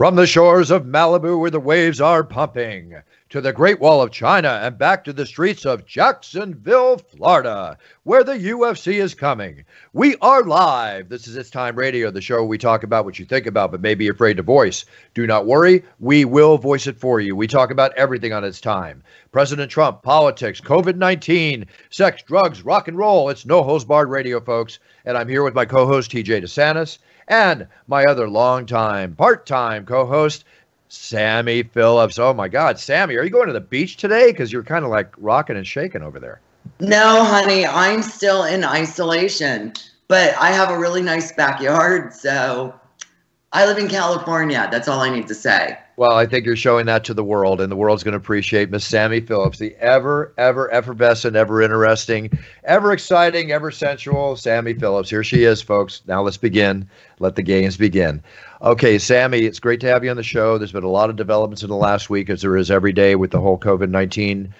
From the shores of Malibu, where the waves are pumping, to the Great Wall of China, and back to the streets of Jacksonville, Florida, where the UFC is coming. We are live. This is It's Time Radio, the show we talk about what you think about but may be afraid to voice. Do not worry, we will voice it for you. We talk about everything on its time President Trump, politics, COVID 19, sex, drugs, rock and roll. It's no hose barred radio, folks. And I'm here with my co host, TJ DeSantis and my other longtime, part time co host, Sammy Phillips. Oh my God, Sammy, are you going to the beach today? Because you're kind of like rocking and shaking over there. No, honey, I'm still in isolation, but I have a really nice backyard. So I live in California. That's all I need to say. Well, I think you're showing that to the world, and the world's going to appreciate Miss Sammy Phillips, the ever, ever effervescent, ever interesting, ever exciting, ever sensual Sammy Phillips. Here she is, folks. Now let's begin. Let the games begin. Okay, Sammy, it's great to have you on the show. There's been a lot of developments in the last week, as there is every day with the whole COVID 19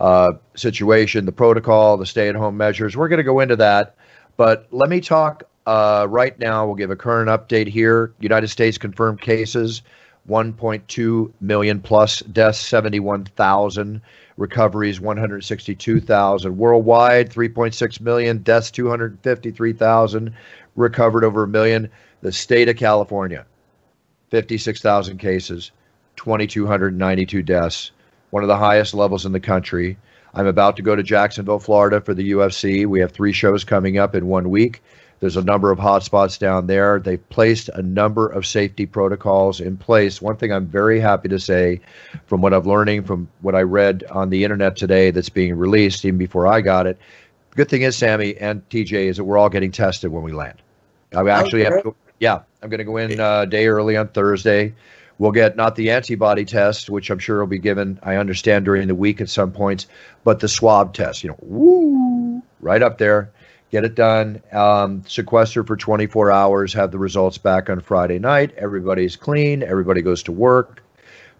uh, situation, the protocol, the stay at home measures. We're going to go into that. But let me talk uh, right now. We'll give a current update here. United States confirmed cases 1.2 million plus deaths, 71,000 recoveries, 162,000 worldwide, 3.6 million deaths, 253,000 recovered, over a million. The state of California, 56,000 cases, 2,292 deaths, one of the highest levels in the country. I'm about to go to Jacksonville, Florida for the UFC. We have three shows coming up in one week. There's a number of hotspots down there. They've placed a number of safety protocols in place. One thing I'm very happy to say from what I'm learning from what I read on the internet today that's being released even before I got it. Good thing is, Sammy and TJ, is that we're all getting tested when we land. I actually have to yeah, I'm going to go in uh, day early on Thursday. We'll get not the antibody test, which I'm sure will be given, I understand, during the week at some points, but the swab test, you know, woo, right up there get it done, um, sequester for 24 hours, have the results back on Friday night. Everybody's clean, everybody goes to work,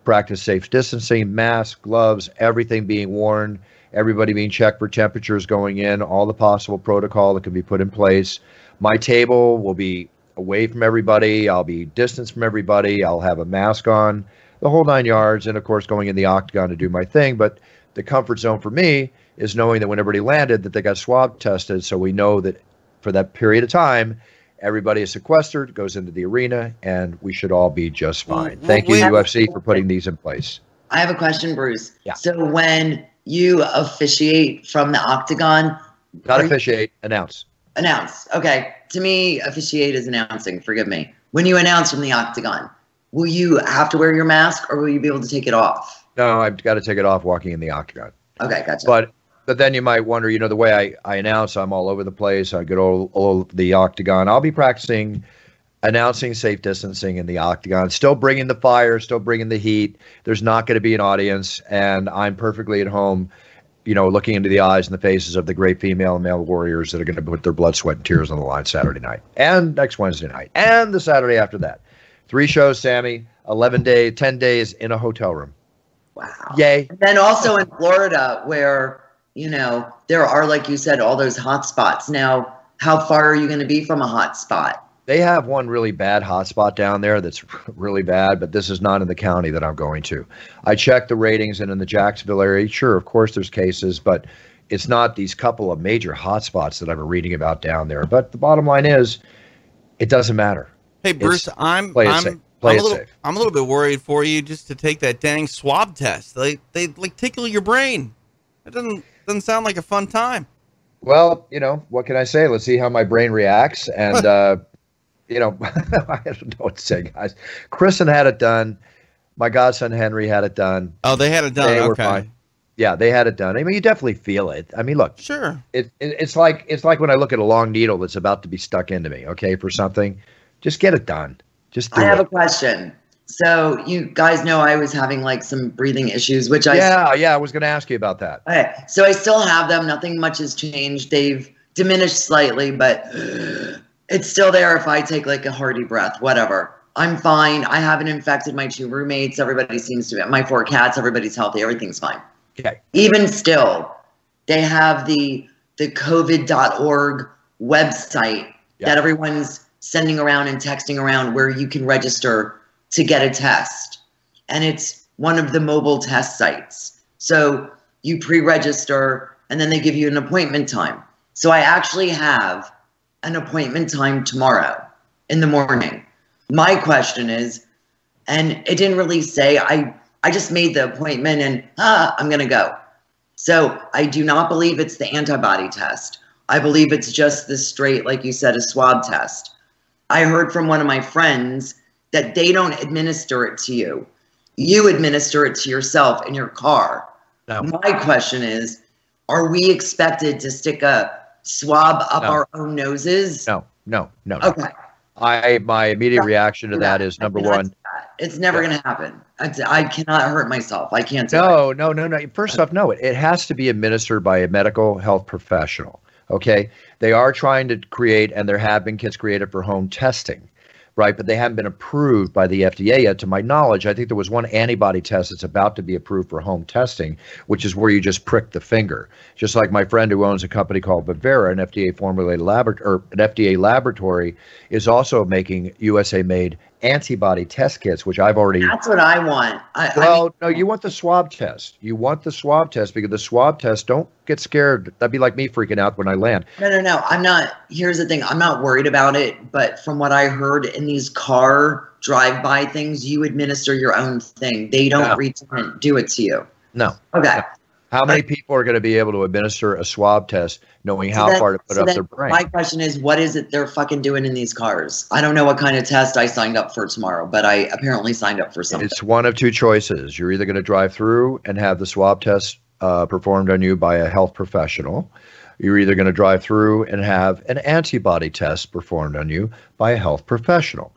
practice safe distancing, mask, gloves, everything being worn, everybody being checked for temperatures going in, all the possible protocol that can be put in place. My table will be away from everybody, I'll be distanced from everybody, I'll have a mask on, the whole nine yards, and of course, going in the octagon to do my thing. But the comfort zone for me is knowing that when everybody landed that they got swab tested. So we know that for that period of time everybody is sequestered goes into the arena and we should all be just fine. well, thank you ufc for putting these in place. I have a question bruce. Yeah. so when you officiate from the octagon not officiate you, announce. Announce. Okay. To me officiate is announcing forgive me. When you announce from the octagon will you have to wear your mask or will you be able to take it off? No i've got to take it off walking in the octagon. Okay, gotcha. But but then you might wonder, you know, the way I, I announce, I'm all over the place. I get all, all the octagon. I'll be practicing announcing safe distancing in the octagon, still bringing the fire, still bringing the heat. There's not going to be an audience, and I'm perfectly at home, you know, looking into the eyes and the faces of the great female and male warriors that are going to put their blood, sweat, and tears on the line Saturday night and next Wednesday night and the Saturday after that. Three shows, Sammy, 11 days, 10 days in a hotel room. Wow. Yay. And then also in Florida, where you know, there are, like you said, all those hot spots. Now, how far are you going to be from a hot spot? They have one really bad hotspot down there that's really bad, but this is not in the county that I'm going to. I checked the ratings, and in the Jacksonville area, sure, of course, there's cases, but it's not these couple of major hotspots that I've been reading about down there. But the bottom line is, it doesn't matter. Hey, Bruce, it's, I'm I'm, I'm a little safe. I'm a little bit worried for you just to take that dang swab test. They they like tickle your brain. It doesn't doesn't sound like a fun time. Well, you know, what can I say? Let's see how my brain reacts. And, uh, you know, I don't know what to say, guys. Kristen had it done. My godson Henry had it done. Oh, they had it done. They okay. were fine. Yeah, they had it done. I mean, you definitely feel it. I mean, look, sure. It, it, it's like it's like when I look at a long needle that's about to be stuck into me. Okay, for something, just get it done. Just. I have it. a question. So you guys know I was having like some breathing issues, which I yeah yeah I was going to ask you about that. Okay, so I still have them. Nothing much has changed. They've diminished slightly, but it's still there if I take like a hearty breath, whatever. I'm fine. I haven't infected my two roommates. Everybody seems to be, my four cats, everybody's healthy. Everything's fine. Okay. Even still, they have the the covid.org website yeah. that everyone's sending around and texting around where you can register to get a test. And it's one of the mobile test sites. So you pre-register and then they give you an appointment time. So I actually have an appointment time tomorrow in the morning. My question is, and it didn't really say, I, I just made the appointment and ah, I'm going to go. So I do not believe it's the antibody test. I believe it's just the straight, like you said, a swab test. I heard from one of my friends that they don't administer it to you. You administer it to yourself in your car. No. My question is, are we expected to stick a swab up no. our own noses? No, no, no. Okay. No. I my immediate reaction to that is number one. It's never yeah. going to happen. I, I, cannot hurt myself. I can't. No, no, no, no. First off, no. It, it has to be administered by a medical health professional. Okay, they are trying to create, and there have been kits created for home testing right? But they haven't been approved by the FDA yet, to my knowledge. I think there was one antibody test that's about to be approved for home testing, which is where you just prick the finger. Just like my friend who owns a company called Bavera, an FDA formulated laboratory, or an FDA laboratory, is also making USA made antibody test kits, which I've already. That's what I want. I, well, I mean, no, you want the swab test. You want the swab test because the swab test. Don't get scared. That'd be like me freaking out when I land. No, no, no. I'm not. Here's the thing. I'm not worried about it. But from what I heard in these car drive-by things, you administer your own thing. They don't no. return, do it to you. No. Okay. No. How many people are going to be able to administer a swab test knowing how so far to put so up their brain? My question is, what is it they're fucking doing in these cars? I don't know what kind of test I signed up for tomorrow, but I apparently signed up for something. It's one of two choices. You're either going to drive through and have the swab test uh, performed on you by a health professional. You're either going to drive through and have an antibody test performed on you by a health professional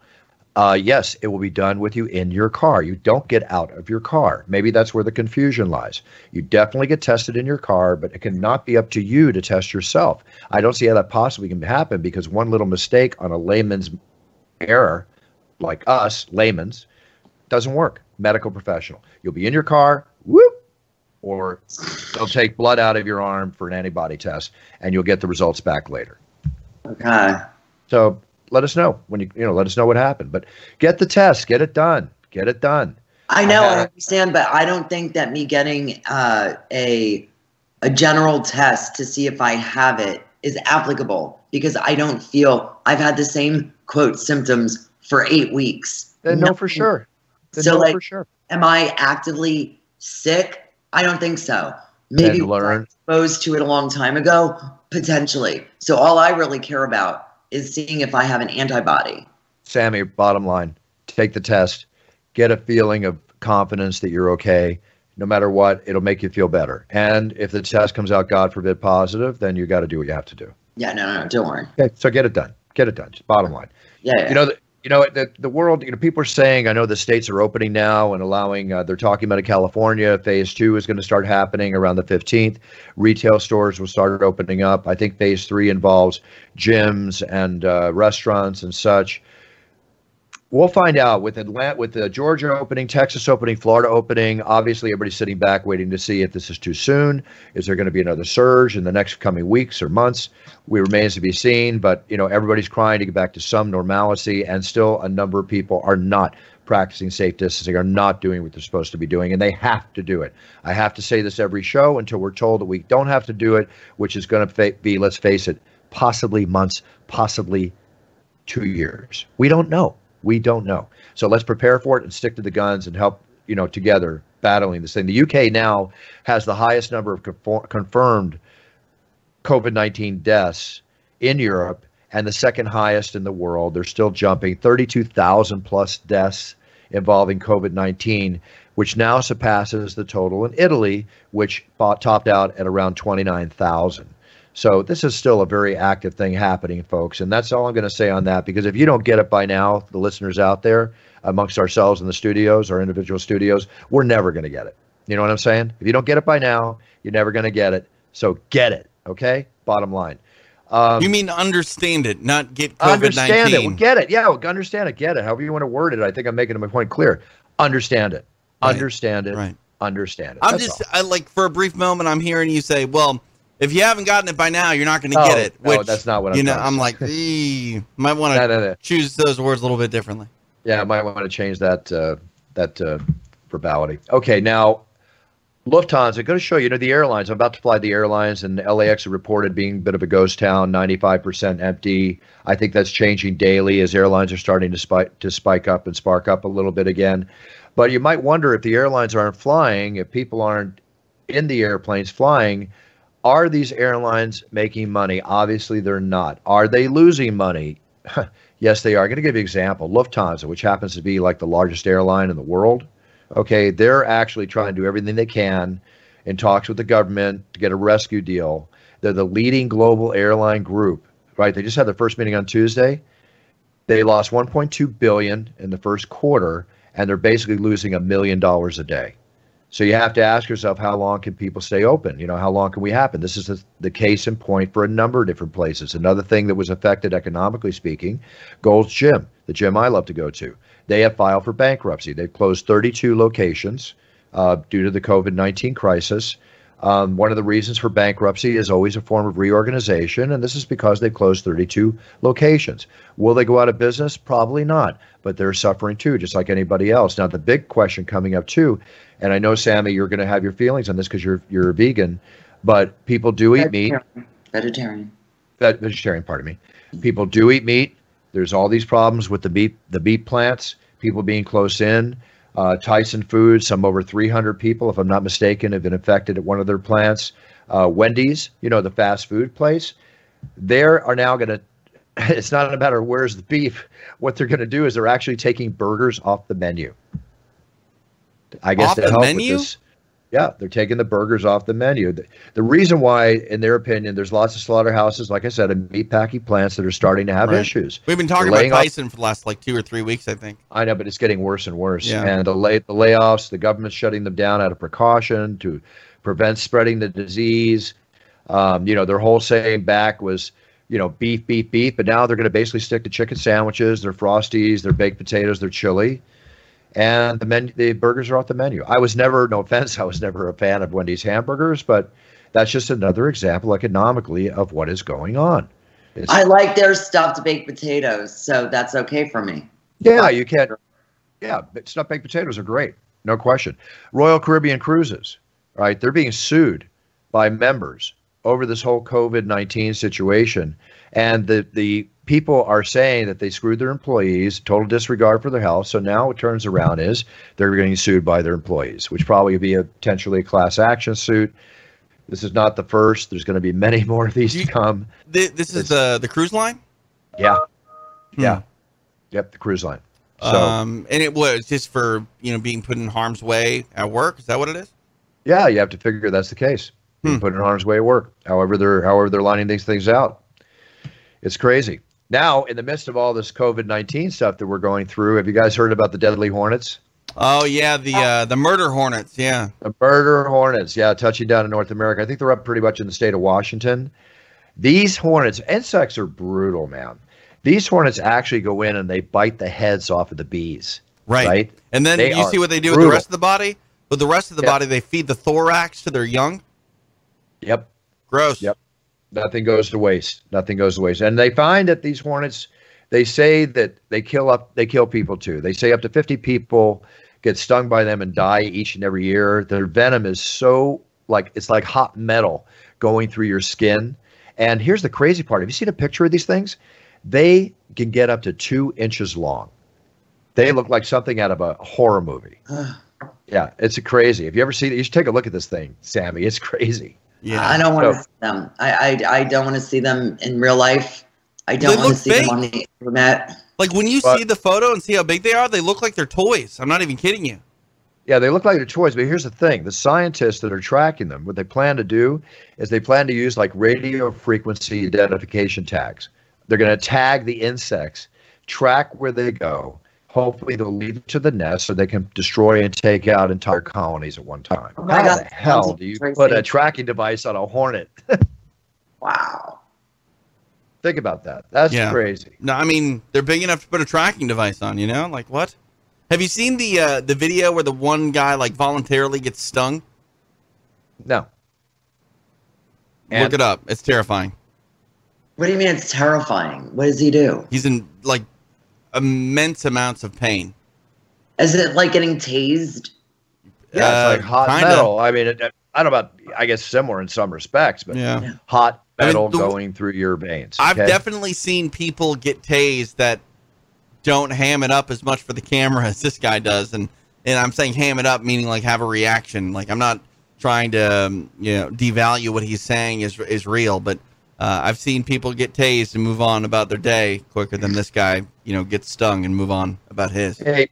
uh, yes, it will be done with you in your car. You don't get out of your car. Maybe that's where the confusion lies. You definitely get tested in your car, but it cannot be up to you to test yourself. I don't see how that possibly can happen because one little mistake on a layman's error, like us, layman's, doesn't work. Medical professional. You'll be in your car, whoop, or they'll take blood out of your arm for an antibody test, and you'll get the results back later. Okay. So let us know when you you know let us know what happened. But get the test, get it done, get it done. I know, I, I understand, but I don't think that me getting uh, a a general test to see if I have it is applicable because I don't feel I've had the same quote symptoms for eight weeks. Then no, for sure. Then so, like, for sure. am I actively sick? I don't think so. Maybe exposed to it a long time ago, potentially. So all I really care about is seeing if I have an antibody. Sammy, bottom line, take the test, get a feeling of confidence that you're okay. No matter what, it'll make you feel better. And if the test comes out, God forbid, positive, then you got to do what you have to do. Yeah, no, no, no don't worry. Okay, so get it done. Get it done. Just bottom line. Yeah, yeah. You know, you know the the world. You know, people are saying. I know the states are opening now and allowing. Uh, they're talking about California, phase two is going to start happening around the 15th. Retail stores will start opening up. I think phase three involves gyms and uh, restaurants and such. We'll find out with Atlanta, with the Georgia opening, Texas opening, Florida opening. Obviously, everybody's sitting back waiting to see if this is too soon. Is there going to be another surge in the next coming weeks or months? We remains to be seen. But you know, everybody's crying to get back to some normalcy, and still a number of people are not practicing safe distancing, are not doing what they're supposed to be doing, and they have to do it. I have to say this every show until we're told that we don't have to do it, which is going to be, let's face it, possibly months, possibly two years. We don't know. We don't know. So let's prepare for it and stick to the guns and help, you know, together battling this thing. The UK now has the highest number of confirmed COVID 19 deaths in Europe and the second highest in the world. They're still jumping 32,000 plus deaths involving COVID 19, which now surpasses the total in Italy, which topped out at around 29,000. So this is still a very active thing happening, folks. And that's all I'm going to say on that because if you don't get it by now, the listeners out there amongst ourselves in the studios, our individual studios, we're never going to get it. You know what I'm saying? If you don't get it by now, you're never going to get it. So get it, okay? Bottom line. Um, you mean understand it, not get COVID-19. Understand it. Well, get it. Yeah, well, understand it. Get it. However you want to word it. I think I'm making my point clear. Understand it. Right. Understand it. Right. Understand it. I'm That's just I, like for a brief moment, I'm hearing you say, "Well, if you haven't gotten it by now, you're not going to get it." Which, no, that's not what I'm. You know, I'm like, might want to no, no, no. choose those words a little bit differently. Yeah, I might want to change that uh, that uh, verbality. Okay, now Lufthansa, I'm going to show you, you know, the airlines. I'm about to fly the airlines, and LAX reported being a bit of a ghost town, 95% empty. I think that's changing daily as airlines are starting to spike to spike up and spark up a little bit again. But you might wonder if the airlines aren't flying, if people aren't in the airplanes flying, are these airlines making money? Obviously, they're not. Are they losing money? yes, they are. I'm going to give you an example. Lufthansa, which happens to be like the largest airline in the world Okay, they're actually trying to do everything they can in talks with the government to get a rescue deal. They're the leading global airline group, right? They just had their first meeting on Tuesday. They lost 1.2 billion in the first quarter, and they're basically losing a million dollars a day. So you have to ask yourself, how long can people stay open? You know, how long can we happen? This is the, case in point for a number of different places. Another thing that was affected economically speaking, Gold's Gym, the gym I love to go to they have filed for bankruptcy. They've closed 32 locations uh, due to the COVID 19 crisis. Um, one of the reasons for bankruptcy is always a form of reorganization, and this is because they've closed 32 locations. Will they go out of business? Probably not, but they're suffering too, just like anybody else. Now, the big question coming up too, and I know Sammy, you're going to have your feelings on this because you're you're a vegan, but people do eat meat. Vegetarian. That Vegetarian, pardon me. People do eat meat. There's all these problems with the beef the beef plants, people being close in. Uh, Tyson Foods, some over 300 people, if I'm not mistaken, have been affected at one of their plants. Uh, Wendy's, you know, the fast food place, they are now going to. It's not a matter of where's the beef. What they're going to do is they're actually taking burgers off the menu. I guess off to help menu? with this. Yeah, they're taking the burgers off the menu. The, the, reason why, in their opinion, there's lots of slaughterhouses, like I said, and meatpacking plants that are starting to have right. issues. We've been talking about Tyson off, for the last like two or three weeks, I think. I know, but it's getting worse and worse. Yeah. And the, lay, the layoffs, the government's shutting them down out of precaution to prevent spreading the disease. Um, you know, their whole saying back was, you know, beef, beef, beef. But now they're going to basically stick to chicken sandwiches, their frosties, their baked potatoes, their chili and the menu, the burgers are off the menu. I was never, no offense, I was never a fan of Wendy's hamburgers, but that's just another example economically of what is going on. It's, I like their stuffed baked potatoes, so that's okay for me. Yeah, you can't. Yeah, stuffed baked potatoes are great, no question. Royal Caribbean Cruises, right? They're being sued by members over this whole COVID nineteen situation, and the the people are saying that they screwed their employees, total disregard for their health. So now what turns around is they're getting sued by their employees, which probably would be a potentially a class action suit. This is not the first. There's going to be many more of these you, to come. This, this is the the cruise line. Yeah, hmm. yeah, yep, the cruise line. So, um, and it was just for you know being put in harm's way at work. Is that what it is? Yeah, you have to figure that's the case. Being hmm. put in harm's way at work. However, they're however they're lining these things out. It's crazy. Now, in the midst of all this COVID nineteen stuff that we're going through, have you guys heard about the deadly hornets? Oh yeah, the uh, the murder hornets, yeah. The murder hornets, yeah, touching down in North America. I think they're up pretty much in the state of Washington. These hornets, insects are brutal, man. These hornets actually go in and they bite the heads off of the bees. Right. Right. And then they you see what they do brutal. with the rest of the body? With the rest of the yep. body, they feed the thorax to their young. Yep. Gross. Yep. Nothing goes to waste. Nothing goes to waste. And they find that these hornets, they say that they kill up, they kill people too. They say up to 50 people get stung by them and die each and every year. Their venom is so like it's like hot metal going through your skin. And here's the crazy part: Have you seen a picture of these things? They can get up to two inches long. They look like something out of a horror movie. yeah, it's crazy. If you ever see it, you should take a look at this thing, Sammy. It's crazy. Yeah, I don't want so, to see them. I, I I don't want to see them in real life. I don't want to see big. them on the internet. Like when you but, see the photo and see how big they are, they look like they're toys. I'm not even kidding you. Yeah, they look like they're toys, but here's the thing: the scientists that are tracking them, what they plan to do is they plan to use like radio frequency identification tags. They're going to tag the insects, track where they go. Hopefully, they'll lead to the nest so they can destroy and take out entire colonies at one time. Oh How God. the hell do you put a tracking device on a hornet? wow. Think about that. That's yeah. crazy. No, I mean they're big enough to put a tracking device on. You know, like what? Have you seen the uh, the video where the one guy like voluntarily gets stung? No. And Look it up. It's terrifying. What do you mean it's terrifying? What does he do? He's in like immense amounts of pain. Is it like getting tased? Yeah, uh, it's like hot kinda. metal. I mean, it, I don't know about. I guess similar in some respects, but yeah. hot metal I mean, the, going through your veins. Okay? I've definitely seen people get tased that don't ham it up as much for the camera as this guy does, and and I'm saying ham it up meaning like have a reaction. Like I'm not trying to um, you know devalue what he's saying is is real, but uh, I've seen people get tased and move on about their day quicker than this guy. You know, gets stung and move on about his. Hey,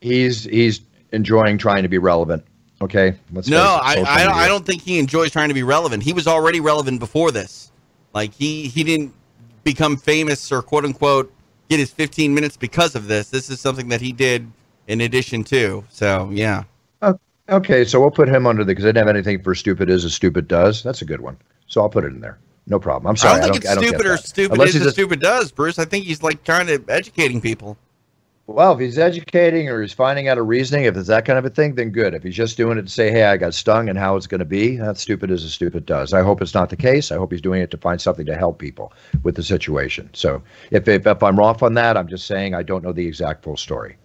he's he's enjoying trying to be relevant. Okay, let's no, I I don't, I don't think he enjoys trying to be relevant. He was already relevant before this. Like he he didn't become famous or quote unquote get his 15 minutes because of this. This is something that he did in addition to. So yeah. Okay, so we'll put him under the because I didn't have anything for stupid is as stupid does. That's a good one. So I'll put it in there. No problem. I'm sorry. I don't think I don't, it's stupid or stupid Unless is stupid does, Bruce. I think he's like trying to educating people. Well, if he's educating or he's finding out a reasoning, if it's that kind of a thing, then good. If he's just doing it to say, "Hey, I got stung," and how it's going to be, that's stupid as a stupid does. I hope it's not the case. I hope he's doing it to find something to help people with the situation. So, if if, if I'm off on that, I'm just saying I don't know the exact full story.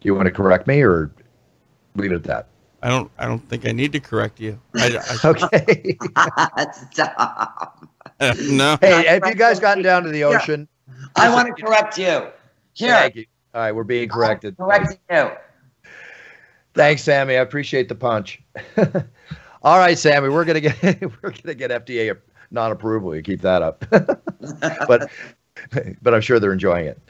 Do you want to correct me or leave it at that? I don't. I don't think I need to correct you. I, I, okay. Stop. Uh, no. Hey, have you guys gotten down to the ocean? Yeah. I want to correct you. Here. Thank you. All right, we're being corrected. I'm correcting you. Thanks, Sammy. I appreciate the punch. All right, Sammy, we're gonna get we're gonna get FDA non-approval. You keep that up, but but I'm sure they're enjoying it.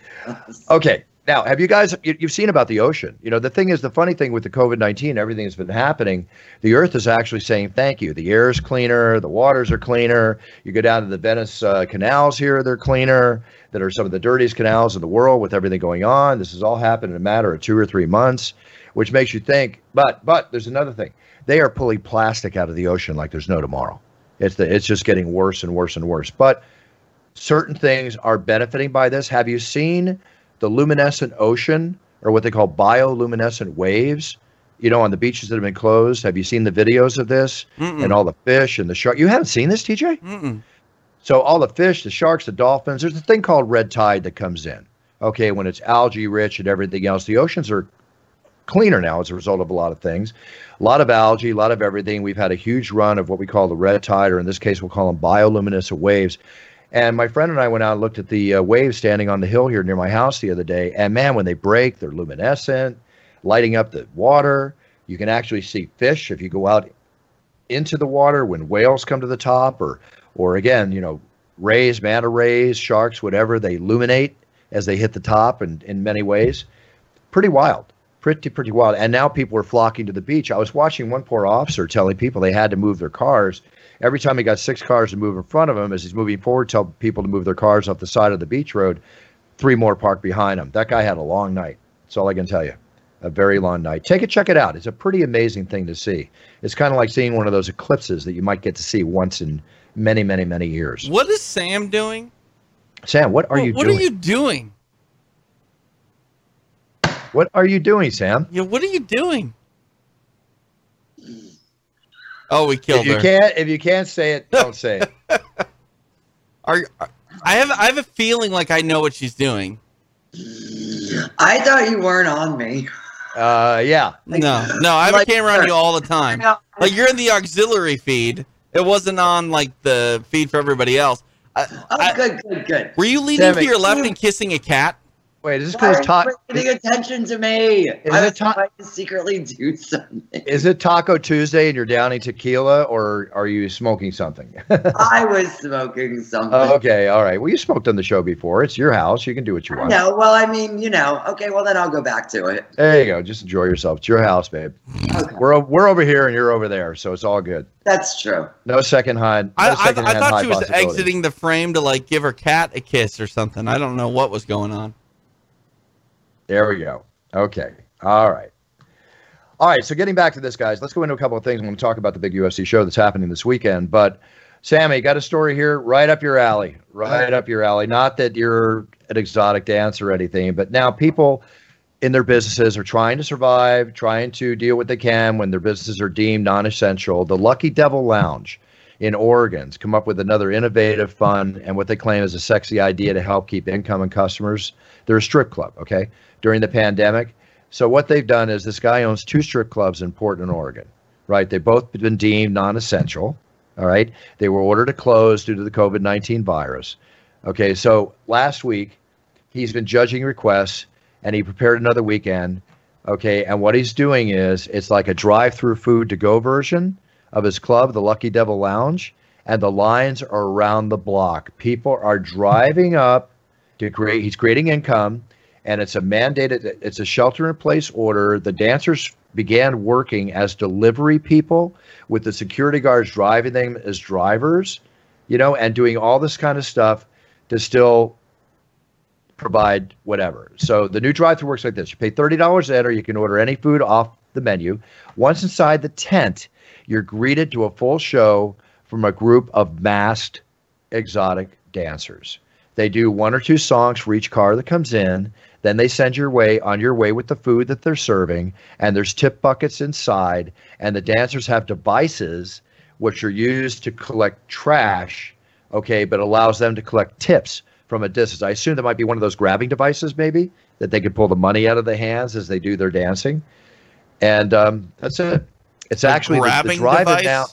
Okay, now have you guys you, have seen about the ocean? You know, the thing is, the funny thing with the COVID nineteen, everything that's been happening, the Earth is actually saying thank you. The air is cleaner, the waters are cleaner. You go down to the Venice uh, canals here, they're cleaner that are some of the dirtiest canals in the world with everything going on. This has all happened in a matter of two or three months, which makes you think. But but there's another thing. They are pulling plastic out of the ocean like there's no tomorrow. It's the it's just getting worse and worse and worse. But certain things are benefiting by this. Have you seen the luminescent ocean or what they call bioluminescent waves? You know, on the beaches that have been closed. Have you seen the videos of this Mm-mm. and all the fish and the shark? You haven't seen this, TJ? Mm-mm. So all the fish, the sharks, the dolphins, there's a thing called red tide that comes in. Okay, when it's algae rich and everything else, the oceans are cleaner now as a result of a lot of things. A lot of algae, a lot of everything. We've had a huge run of what we call the red tide, or in this case, we'll call them bioluminescent waves. And my friend and I went out and looked at the uh, waves standing on the hill here near my house the other day. And man, when they break, they're luminescent, lighting up the water. You can actually see fish if you go out into the water when whales come to the top or or again, you know, rays, manta rays, sharks, whatever, they illuminate as they hit the top and in many ways. Pretty wild. Pretty, pretty wild. And now people are flocking to the beach. I was watching one poor officer telling people they had to move their cars. Every time he got six cars to move in front of him, as he's moving forward, tell people to move their cars off the side of the beach road, three more parked behind him. That guy had a long night. That's all I can tell you. A very long night. Take it, check it out. It's a pretty amazing thing to see. It's kind of like seeing one of those eclipses that you might get to see once in many, many, many years. What is Sam doing? Sam, what are you what doing? What are you doing? What are you doing, Sam? Yeah, what are you doing? Oh, we killed if you her. Can't, if you can't say it, don't say it. are, are I have I have a feeling like I know what she's doing. I thought you weren't on me. Uh, yeah. No, no, I have like, a camera on you all the time. Like you're in the auxiliary feed, it wasn't on like the feed for everybody else. I, oh, I, good, good, good. Were you leaning Sammy. to your left and kissing a cat? Wait, is this Why are because ta- you bringing attention to me? Is I it was ta- trying to secretly do something. is it Taco Tuesday and you're downing tequila, or are you smoking something? I was smoking something. Oh, okay, all right. Well, you smoked on the show before. It's your house. You can do what you want. No, well, I mean, you know, okay, well then I'll go back to it. There you go. Just enjoy yourself. It's your house, babe. Okay, We're we're over here and you're over there, so it's all good. that's true. No second hand. No I, I, I thought she was exiting the frame to like give her cat a kiss or something. I don't know what was going on. There we go. Okay. All right. All right. So getting back to this, guys, let's go into a couple of things. I'm going to talk about the big UFC show that's happening this weekend. But Sammy, got a story here right up your alley. Right up your alley. Not that you're an exotic dancer or anything, but now people in their businesses are trying to survive, trying to deal what they can when their businesses are deemed non-essential. The Lucky Devil Lounge in Oregon's come up with another innovative, fun, and what they claim is a sexy idea to help keep incoming customers. They're a strip club, okay, during the pandemic. So what they've done is this guy owns two strip clubs in Portland, Oregon, right? They've both been deemed non-essential. All right. They were ordered to close due to the COVID 19 virus. Okay. So last week, he's been judging requests and he prepared another weekend. Okay. And what he's doing is it's like a drive through food to go version of his club, the Lucky Devil Lounge. And the lines are around the block. People are driving up to create, he's creating income. And it's a mandated, it's a shelter in place order. The dancers began working as delivery people with the security guards driving them as drivers, you know, and doing all this kind of stuff to still provide whatever. So the new drive-through works like this: you pay thirty dollars in, or you can order any food off the menu. Once inside the tent, you're greeted to a full show from a group of masked exotic dancers. They do one or two songs for each car that comes in. Then they send your way on your way with the food that they're serving, and there's tip buckets inside, and the dancers have devices which are used to collect trash, okay, but allows them to collect tips from a distance. I assume that might be one of those grabbing devices, maybe that they could pull the money out of the hands as they do their dancing, and um, that's it. It's A actually the, the grabbing device. now.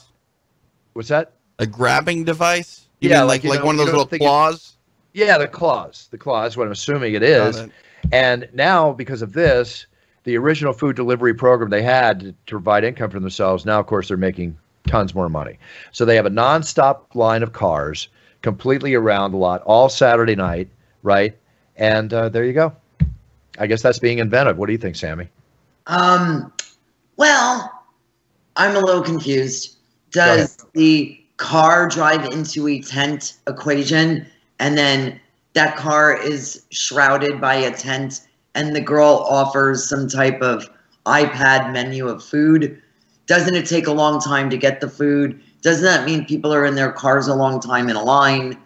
What's that? A grabbing device? You Yeah, mean like, like you like know- one of those little think it- claws. Yeah, the claws. The claws, what I'm assuming it is. It. And now, because of this, the original food delivery program they had to, to provide income for themselves, now, of course, they're making tons more money. So they have a nonstop line of cars completely around the lot all Saturday night, right? And uh, there you go. I guess that's being inventive. What do you think, Sammy? Um, well, I'm a little confused. Does the car drive into a tent equation and then that car is shrouded by a tent and the girl offers some type of iPad menu of food? Doesn't it take a long time to get the food? Doesn't that mean people are in their cars a long time in a line?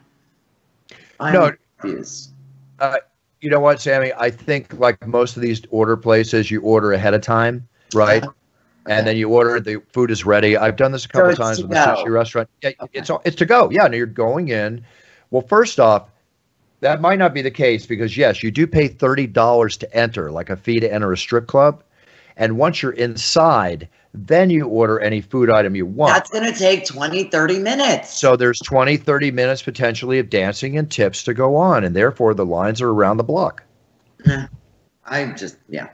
I'm No. confused. Uh, you know what, Sammy? I think like most of these order places, you order ahead of time, right? Uh-huh. And then you order the food is ready. I've done this a couple it's times with a sushi restaurant. Yeah, it's it's to go. Yeah, and you're going in. Well, first off, that might not be the case because yes, you do pay thirty dollars to enter, like a fee to enter a strip club, and once you're inside, then you order any food item you want. That's going to take 20, 30 minutes. so there's 20, 30 minutes potentially of dancing and tips to go on, and therefore the lines are around the block. Mm-hmm. I'm just, yeah.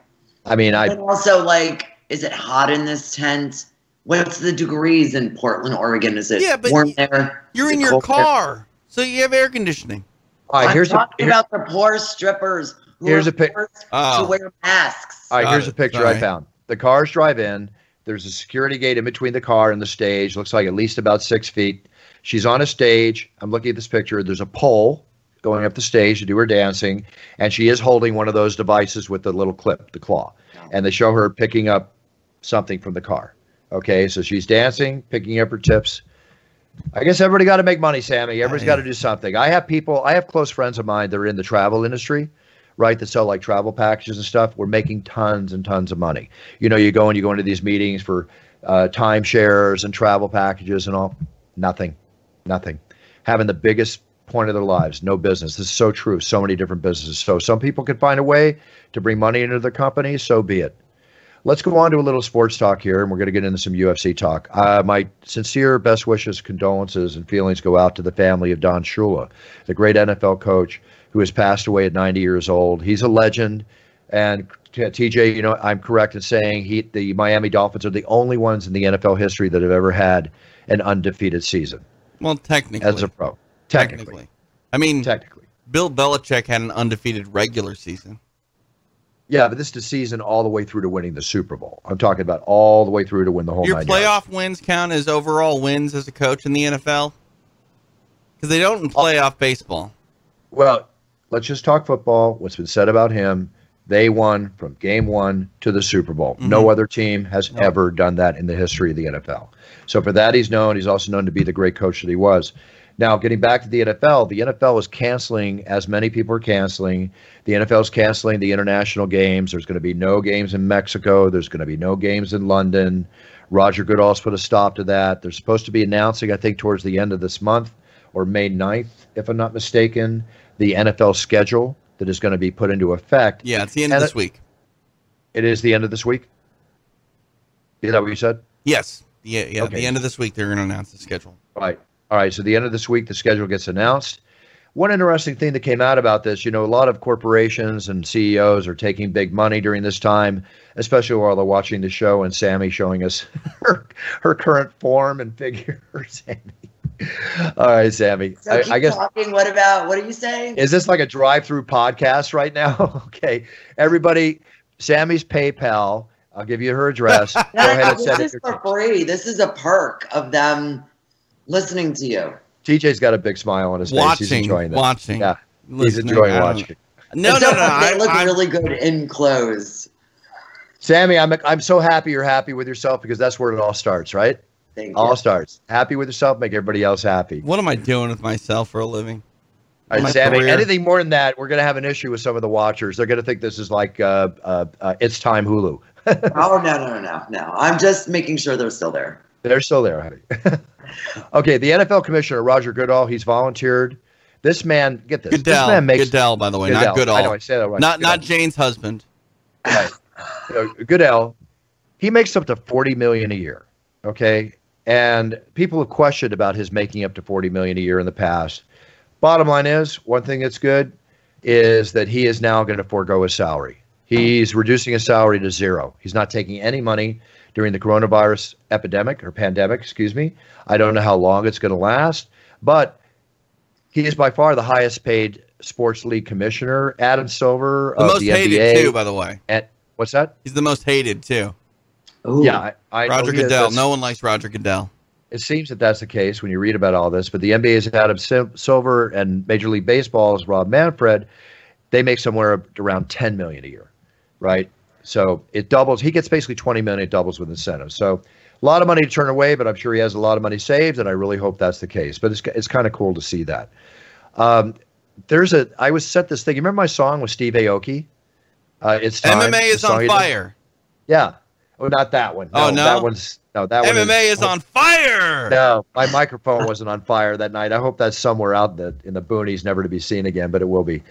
I mean, I and also, like, is it hot in this tent? What's the degrees in Portland, Oregon? Is it Yeah, but warm there? You're Is in your cold there? car, so you have air conditioning. all right, I'm here's a talking about the poor strippers who Here's are a pic- forced Oh. to wear masks. All right, Got here's it. a picture Sorry. I found. The cars drive in. There's a security gate in between the car and the stage. Looks like at least about six feet. She's on a stage. I'm looking at this picture. There's a pole going up the stage to do her dancing, and she is holding one of those devices with the little clip, the claw. And they show her picking up something from the car. Okay, so she's dancing, picking up her tips. I guess everybody got to make money, Sammy. Everybody's got to do something. I have people, I have close friends of mine that are in the travel industry, right, that sell like travel packages and stuff. We're making tons and tons of money. You know, you go and you go into these meetings for uh, timeshares and travel packages and all. Nothing, nothing. Having the biggest point of their lives, no business. This is so true. So many different businesses. So some people can find a way to bring money into their company. So be it. Let's go on to a little sports talk here, and we're going to get into some UFC talk. Uh, my sincere best wishes, condolences, and feelings go out to the family of Don Shula, the great NFL coach who has passed away at 90 years old. He's a legend, and TJ, you know, I'm correct in saying he, the Miami Dolphins are the only ones in the NFL history that have ever had an undefeated season. Well, technically, as a pro, technically, technically. I mean, technically, Bill Belichick had an undefeated regular season. Yeah, but this is the season all the way through to winning the Super Bowl. I'm talking about all the way through to win the whole. Your playoff yards. wins count as overall wins as a coach in the NFL because they don't in playoff baseball. Well, let's just talk football. What's been said about him? They won from game one to the Super Bowl. Mm-hmm. No other team has no. ever done that in the history of the NFL. So for that, he's known. He's also known to be the great coach that he was. Now, getting back to the NFL, the NFL is canceling, as many people are canceling. The NFL is canceling the international games. There's going to be no games in Mexico. There's going to be no games in London. Roger Goodell's put a stop to that. They're supposed to be announcing, I think, towards the end of this month or May 9th, if I'm not mistaken, the NFL schedule that is going to be put into effect. Yeah, it's the end and of this week. It is the end of this week? Is that what you said? Yes. Yeah, yeah. Okay. The end of this week, they're going to announce the schedule. Right. All right, so the end of this week, the schedule gets announced. One interesting thing that came out about this, you know, a lot of corporations and CEOs are taking big money during this time, especially while they're watching the show and Sammy showing us her, her current form and figure. Sammy. All right, Sammy. So I, I, guess. Talking. What about? What are you saying? Is this like a drive-through podcast right now? okay, everybody. Sammy's PayPal. I'll give you her address. Go ahead and send this is for free. This is a perk of them listening to you. TJ's got a big smile on his watching, face. He's enjoying that. Watching. Yeah. He's enjoying watching. No, no, no. no They look I, really good in clothes. Sammy, I'm I'm so happy you're happy with yourself because that's where it all starts, right? Thank all you. starts. Happy with yourself, make everybody else happy. What am I doing with myself for a living? All right, Sammy. Career? Anything more than that, we're going to have an issue with some of the watchers. They're going to think this is like uh, uh, uh, it's time Hulu. oh no, no, no, no, no! I'm just making sure they're still there. They're still there, honey. okay, the NFL commissioner Roger Goodell, he's volunteered. This man, get this. Goodell, this man makes, Goodell, by the way, Goodell. not Goodall. I know I say that right. Not Goodell. not Jane's husband. Right. Goodell, he makes up to forty million a year. Okay, and people have questioned about his making up to forty million a year in the past. Bottom line is, one thing that's good is that he is now going to forego his salary. He's reducing his salary to zero. He's not taking any money during the coronavirus epidemic or pandemic, excuse me. I don't know how long it's going to last, but he is by far the highest paid sports league commissioner. Adam Silver the of most the hated NBA. too, by the way. And what's that? He's the most hated too. Ooh. Yeah, I, I Roger Goodell. No one likes Roger Goodell. It seems that that's the case when you read about all this. But the NBA's Adam Silver and Major League Baseball's Rob Manfred, they make somewhere around 10 million a year, right? So it doubles. He gets basically 20 million. It doubles with incentives. So a lot of money to turn away, but I'm sure he has a lot of money saved, and I really hope that's the case. But it's it's kind of cool to see that. Um, there's a. I was set this thing. You remember my song with Steve Aoki? Uh, it's time. MMA is on fire. Yeah. Oh, not that one. No, oh no, that one's no. That MMA one is, is on fire. No, my microphone wasn't on fire that night. I hope that's somewhere out in the in the boonies, never to be seen again, but it will be.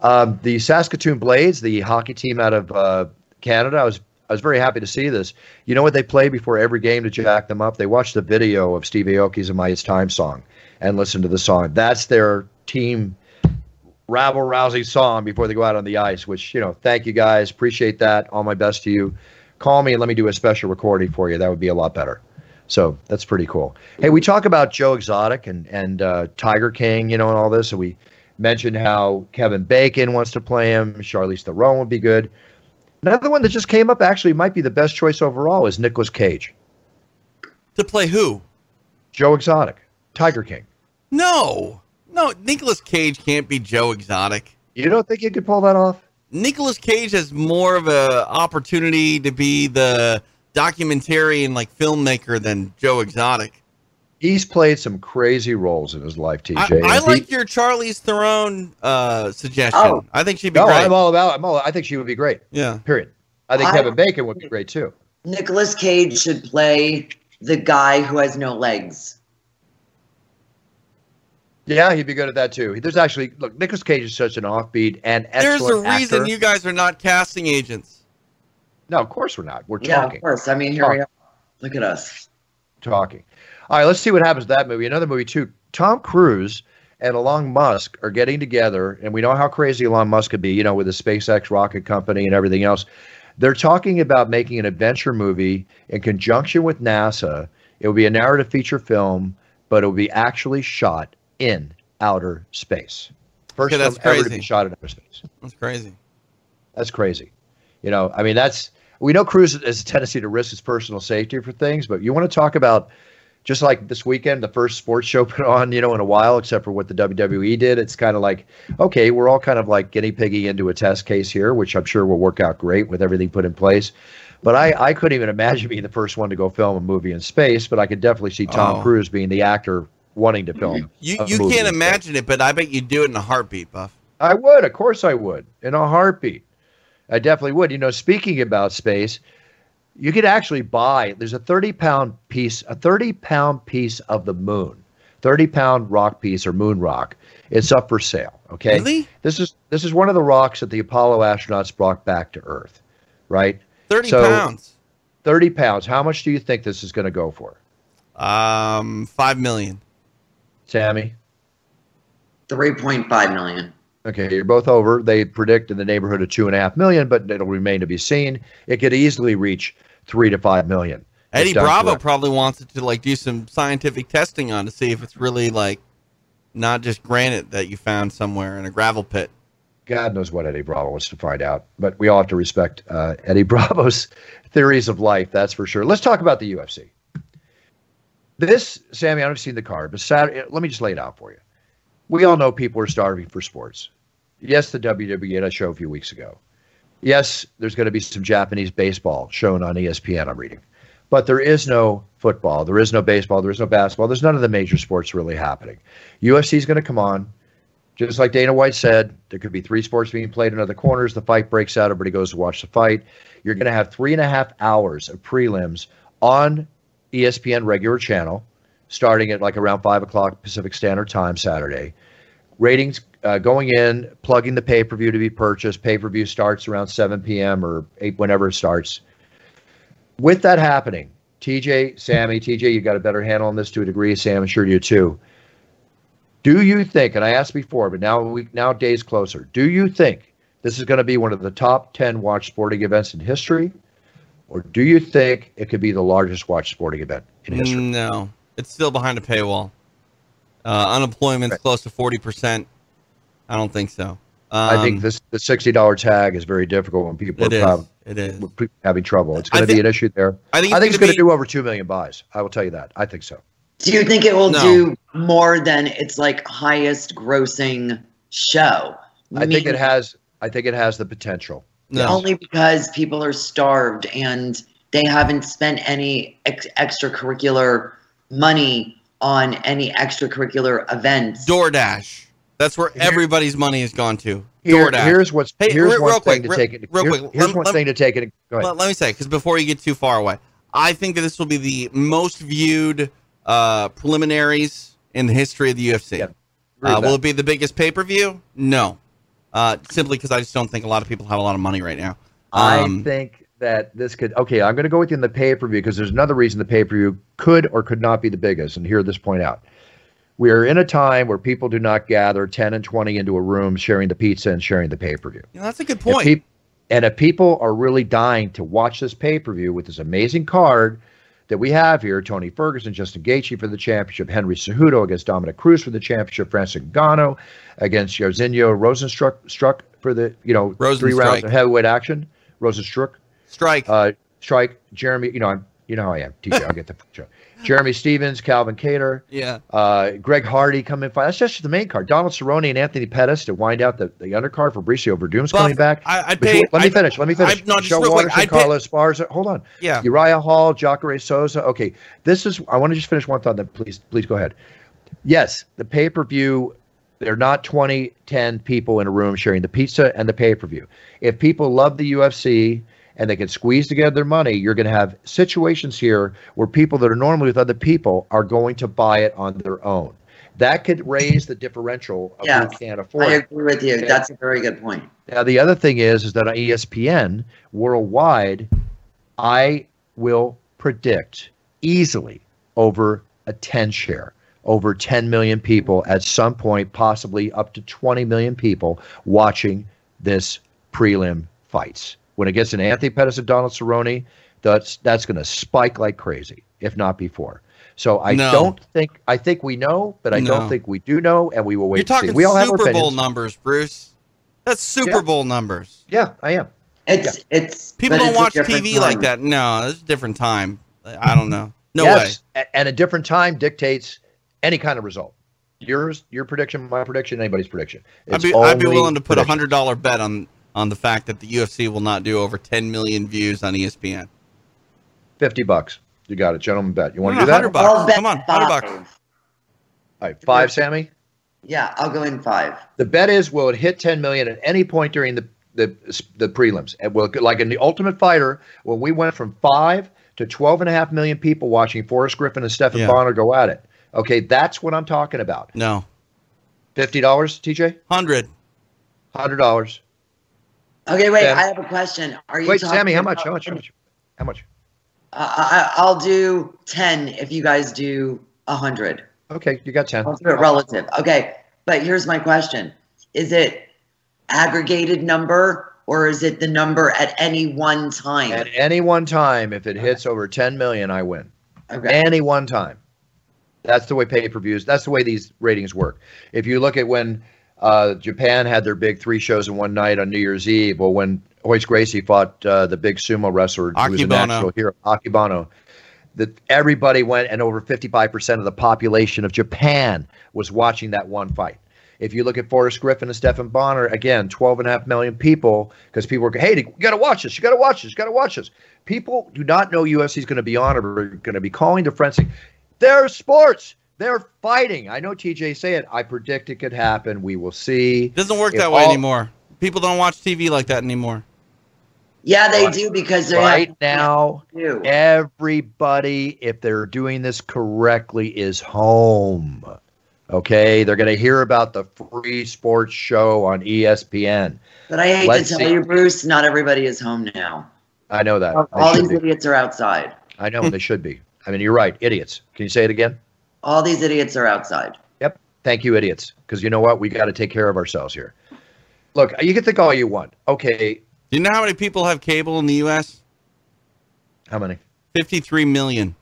Um, the Saskatoon Blades, the hockey team out of uh, Canada. I was I was very happy to see this. You know what they play before every game to jack them up? They watch the video of Steve Aoki's "And My Time" song and listen to the song. That's their team rabble rousing song before they go out on the ice. Which you know, thank you guys, appreciate that. All my best to you. Call me and let me do a special recording for you. That would be a lot better. So that's pretty cool. Hey, we talk about Joe Exotic and and uh, Tiger King, you know, and all this. And we mentioned how Kevin Bacon wants to play him. Charlize Theron would be good. Another one that just came up actually might be the best choice overall is Nicolas Cage. To play who? Joe Exotic, Tiger King. No, no, Nicolas Cage can't be Joe Exotic. You don't think you could pull that off? Nicolas Cage has more of a opportunity to be the documentarian like filmmaker than Joe Exotic he's played some crazy roles in his life. TJ, I, I like your Charlize Theron uh, suggestion. Oh. I think she'd be no, great. I'm all about. I'm all. I think she would be great. Yeah. Period. I think I, Kevin Bacon would be great too. Nicolas Cage should play the guy who has no legs. Yeah, he'd be good at that too. There's actually look, Nicolas Cage is such an offbeat and excellent There's a reason actor. you guys are not casting agents. No, of course we're not. We're Yeah, talking. of course. I mean, here we are. Look at us. talking. All right, let's see what happens to that movie. Another movie too. Tom Cruise and Elon Musk are getting together, and we know how crazy Elon Musk could be, you know, with the SpaceX rocket company and everything else. They're talking about making an adventure movie in conjunction with NASA. It will be a narrative feature film, but it will be actually shot in outer space. First Okay, that's film ever to crazy. be shot in outer space. That's crazy. That's crazy. You know, I mean, that's we know Cruise has a tendency to risk his personal safety for things, but you want to talk about just like this weekend, the first sports show put on, you know, in a while, except for what the WWE did. It's kind of like, okay, we're all kind of like guinea piggy into a test case here, which I'm sure will work out great with everything put in place. But I, I couldn't even imagine being the first one to go film a movie in space, but I could definitely see Tom Oh. Cruise being the actor wanting to film. You you can't imagine it, but I bet you'd do it in a heartbeat, Buff. I would, of course, I would, in a heartbeat. I definitely would. You know, speaking about space, you could actually buy. There's a 30 pound piece, a 30 pound piece of the moon, 30 pound rock piece or moon rock. It's up for sale. Okay. Really? This is this is one of the rocks that the Apollo astronauts brought back to Earth, right? Thirty So- pounds. 30 pounds. How much do you think this is going to go for, Um, five million. Sammy? 3.5 million. Okay, you're both over. They predict in the neighborhood of two and a half million, but it'll remain to be seen. It could easily reach three to five million. Eddie Bravo correct. probably wants it to like do some scientific testing on to see if it's really like not just granite that you found somewhere in a gravel pit. God knows what Eddie Bravo wants to find out, but we all have to respect uh, Eddie Bravo's theories of life. That's for sure. Let's talk about the UFC. This, Sammy, I haven't have seen the card, but Saturday. Let me just lay it out for you. We all know people are starving for sports. Yes, the WWE had a show a few weeks ago. Yes, there's going to be some Japanese baseball shown on ESPN. I'm reading, but there is no football. There is no baseball. There is no basketball. There's none of the major sports really happening. UFC is going to come on. Just like Dana White said, there could be three sports being played in other corners. The fight breaks out. Everybody goes to watch the fight. You're going to have three and a half hours of prelims on ESPN regular channel, starting at like around five o'clock Pacific Standard Time Saturday. Ratings uh, going in, plugging the pay per view to be purchased. Pay per view starts around 7 p.m. or 8, whenever it starts. With that happening, TJ, Sammy, TJ, you got a better handle on this to a degree. Sam, I'm sure you too. Do you think, and I asked before, but now we now days closer, do you think this is going to be one of the top 10 watch sporting events in history? Or do you think it could be the largest watch sporting event in history? No, it's still behind a paywall. Uh, unemployment's close to forty percent. I don't think so. Um, I think this the $60 tag is very difficult when people it are is. prob- It is. having trouble. It's going to be an issue there. I think I think it's going to be- do over 2 million buys. I will tell you that. I think so. Do you think it will No. do more than its like highest grossing show? I think it has I think it has the potential. No. only because people are starved and they haven't spent any ex- extracurricular money on any extracurricular events. DoorDash. That's where everybody's money has gone to. Here- DoorDash. here's what's Hey, here's re- one real thing quick, to re- take it. real here's, quick, here's let- one let- thing to take it. Go ahead. Let, let me say, because before you get too far away, I think that this will be the most viewed uh, preliminaries in the history of the UFC. Yeah, Uh, will it be the biggest pay per view? No. Uh, simply because I just don't think a lot of people have a lot of money right now. Um, I think that this could. Okay, I'm going to go with you in the pay per view because there's another reason the pay per view could or could not be the biggest. And hear this point out. We are in a time where people do not gather 10 and 20 into a room sharing the pizza and sharing the pay per view. you know, that's a good If point. and if people are really dying to watch this pay per view with this amazing card that we have here Tony Ferguson, Justin Gaethje for the championship, Henry Cejudo against Dominick Cruz for the championship, Francis Ngannou against Jairzinho Rosenstruck struck for the you know three rounds of heavyweight action. Rosenstruck, Strike. uh, strike Jeremy. You know I'm you know how I am. TJ, I'll get the picture. Jeremy Stephens, Calvin Kattar, yeah. uh, Greg Hardy come in. That's just the main card. Donald Cerrone and Anthony Pettis to wind out the, the undercard. Fabricio Werdum's Buff, coming back. I, I'd pay. let me I'd- finish. Let me finish. I'd- no, real quick, Waterson, I'd pay- Carlos Esparza. Hold on. Yeah. Uriah Hall, Jacare Souza. Okay, this is. I want to just finish one thought. Then please, please go ahead. Yes, the pay per view. They're not 20, 10 people in a room sharing the pizza and the pay per view. If people love the UFC and they can squeeze together their money, you're going to have situations here where people that are normally with other people are going to buy it on their own. That could raise the differential of Yes, who can't afford. I agree with you. Okay. That's a very good point. Now, the other thing is, is that on ESPN worldwide, I will predict easily over a 10 share, over 10 million people at some point, possibly up to 20 million people watching this prelim fights. When it gets an Anthony Pettis and Donald Cerrone, that's that's going to spike like crazy, if not before. So I No. don't think I think we know, but I No. don't think we do know, and we will wait You're to see. talking We all have Super Bowl opinions. numbers, Bruce. That's Super Yeah. Bowl numbers. Yeah, I am. It's it's People don't it's watch different TV like that. No, it's a different time. I don't know. No yes, way. and a different time dictates any kind of result. Yours, your prediction, my prediction, anybody's prediction. I'd be I'd be willing to put a hundred dollar bet on on the fact that the UFC will not do over 10 million views on ESPN. fifty bucks. You got it, gentlemen. Bet. You want No, to do that? 100 bucks. Bet Come on, 100 bucks. five. All right, five, Sammy. Yeah, I'll go in five. The bet is will it hit ten million at any point during the the the prelims? And will like in the Ultimate Fighter when we went from five to twelve and a half million people watching Forrest Griffin and Stephen Yeah. Bonnar go at it. Okay, that's what I'm talking about. No, Fifty dollars, TJ. hundred. Hundred dollars. Okay, wait. Sam. I have a question. Are you Wait, Sammy, how much? How much? How much? How much? Uh, I, I'll do ten if you guys do a hundred. Okay, you got ten. I'll do it relative. Okay, but here's my question: Is it aggregated number or is it the number at any one time? At any one time, if it hits over 10 million, I win. Okay. Any one time. That's the way pay per views, that's the way these ratings work. If you look at when uh, Japan had their big three shows in one night on New Year's Eve, well, when Royce Gracie fought uh, the big sumo wrestler who was a national hero, Akebono, that everybody went and over 55% of the population of Japan was watching that one fight. If you look at Forrest Griffin and Stephen Bonnar, again, 12 and a half million people, because people were, hey, you got to watch this, you got to watch this, you got to watch this. People do not know UFC is going to be on or going to be calling their friends saying, they're sports, they're fighting. I know TJ say it. I predict it could happen. We will see. It doesn't work If that way all- anymore. People don't watch TV like that anymore. yeah, they Right- do because they Right have now, everybody, if they're doing this correctly, is home. Okay, they're going to hear about the free sports show on ESPN. But I hate Let's to tell see. you, Bruce, not everybody is home now. I know that. They All these be. idiots are outside. I know they should be. I mean, you're right, idiots. Can you say it again? All these idiots are outside. Yep. Thank you, idiots. Because you know what? We got to take care of ourselves here. Look, you can think all you want. Okay, you know how many people have cable in the U.S.? how many? 53 million.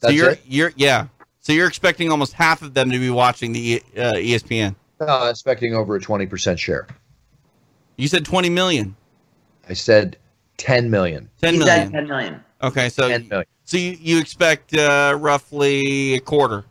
So That's you're it? you're yeah. So you're expecting almost half of them to be watching the uh, ESPN. No, I'm expecting over a 20% share. You said 20 million. I said 10 million. 10 million. He said 10 million. Okay, so 10 million. So you, you expect uh, roughly a quarter, a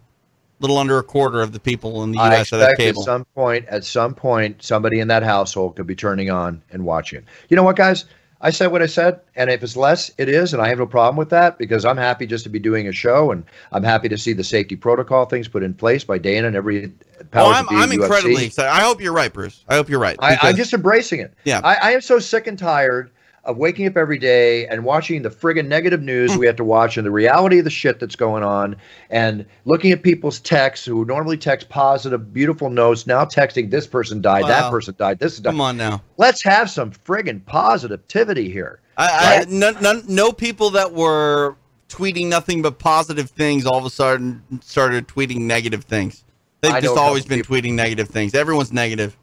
little under a quarter of the people in the I U.S. that have expect at some point, at some point, somebody in that household could be turning on and watching. You know what, guys? I said what I said, and if it's less, it is, and I have no problem with that because I'm happy just to be doing a show, and I'm happy to see the safety protocol things put in place by Dana and every Well, I'm, I'm incredibly excited. I hope you're right, Bruce. I hope you're right. I, I'm just embracing it. Yeah. I, I am so sick and tired of waking up every day and watching the friggin' negative news we have to watch and the reality of the shit that's going on and looking at people's texts who normally text positive, beautiful notes, now texting this person died, that person died, this is died. come on now. Let's have some friggin' positivity here. I, I Right? no, no, no people that were tweeting nothing but positive things all of a sudden started tweeting negative things. They've I just always been people- tweeting negative things. Everyone's negative.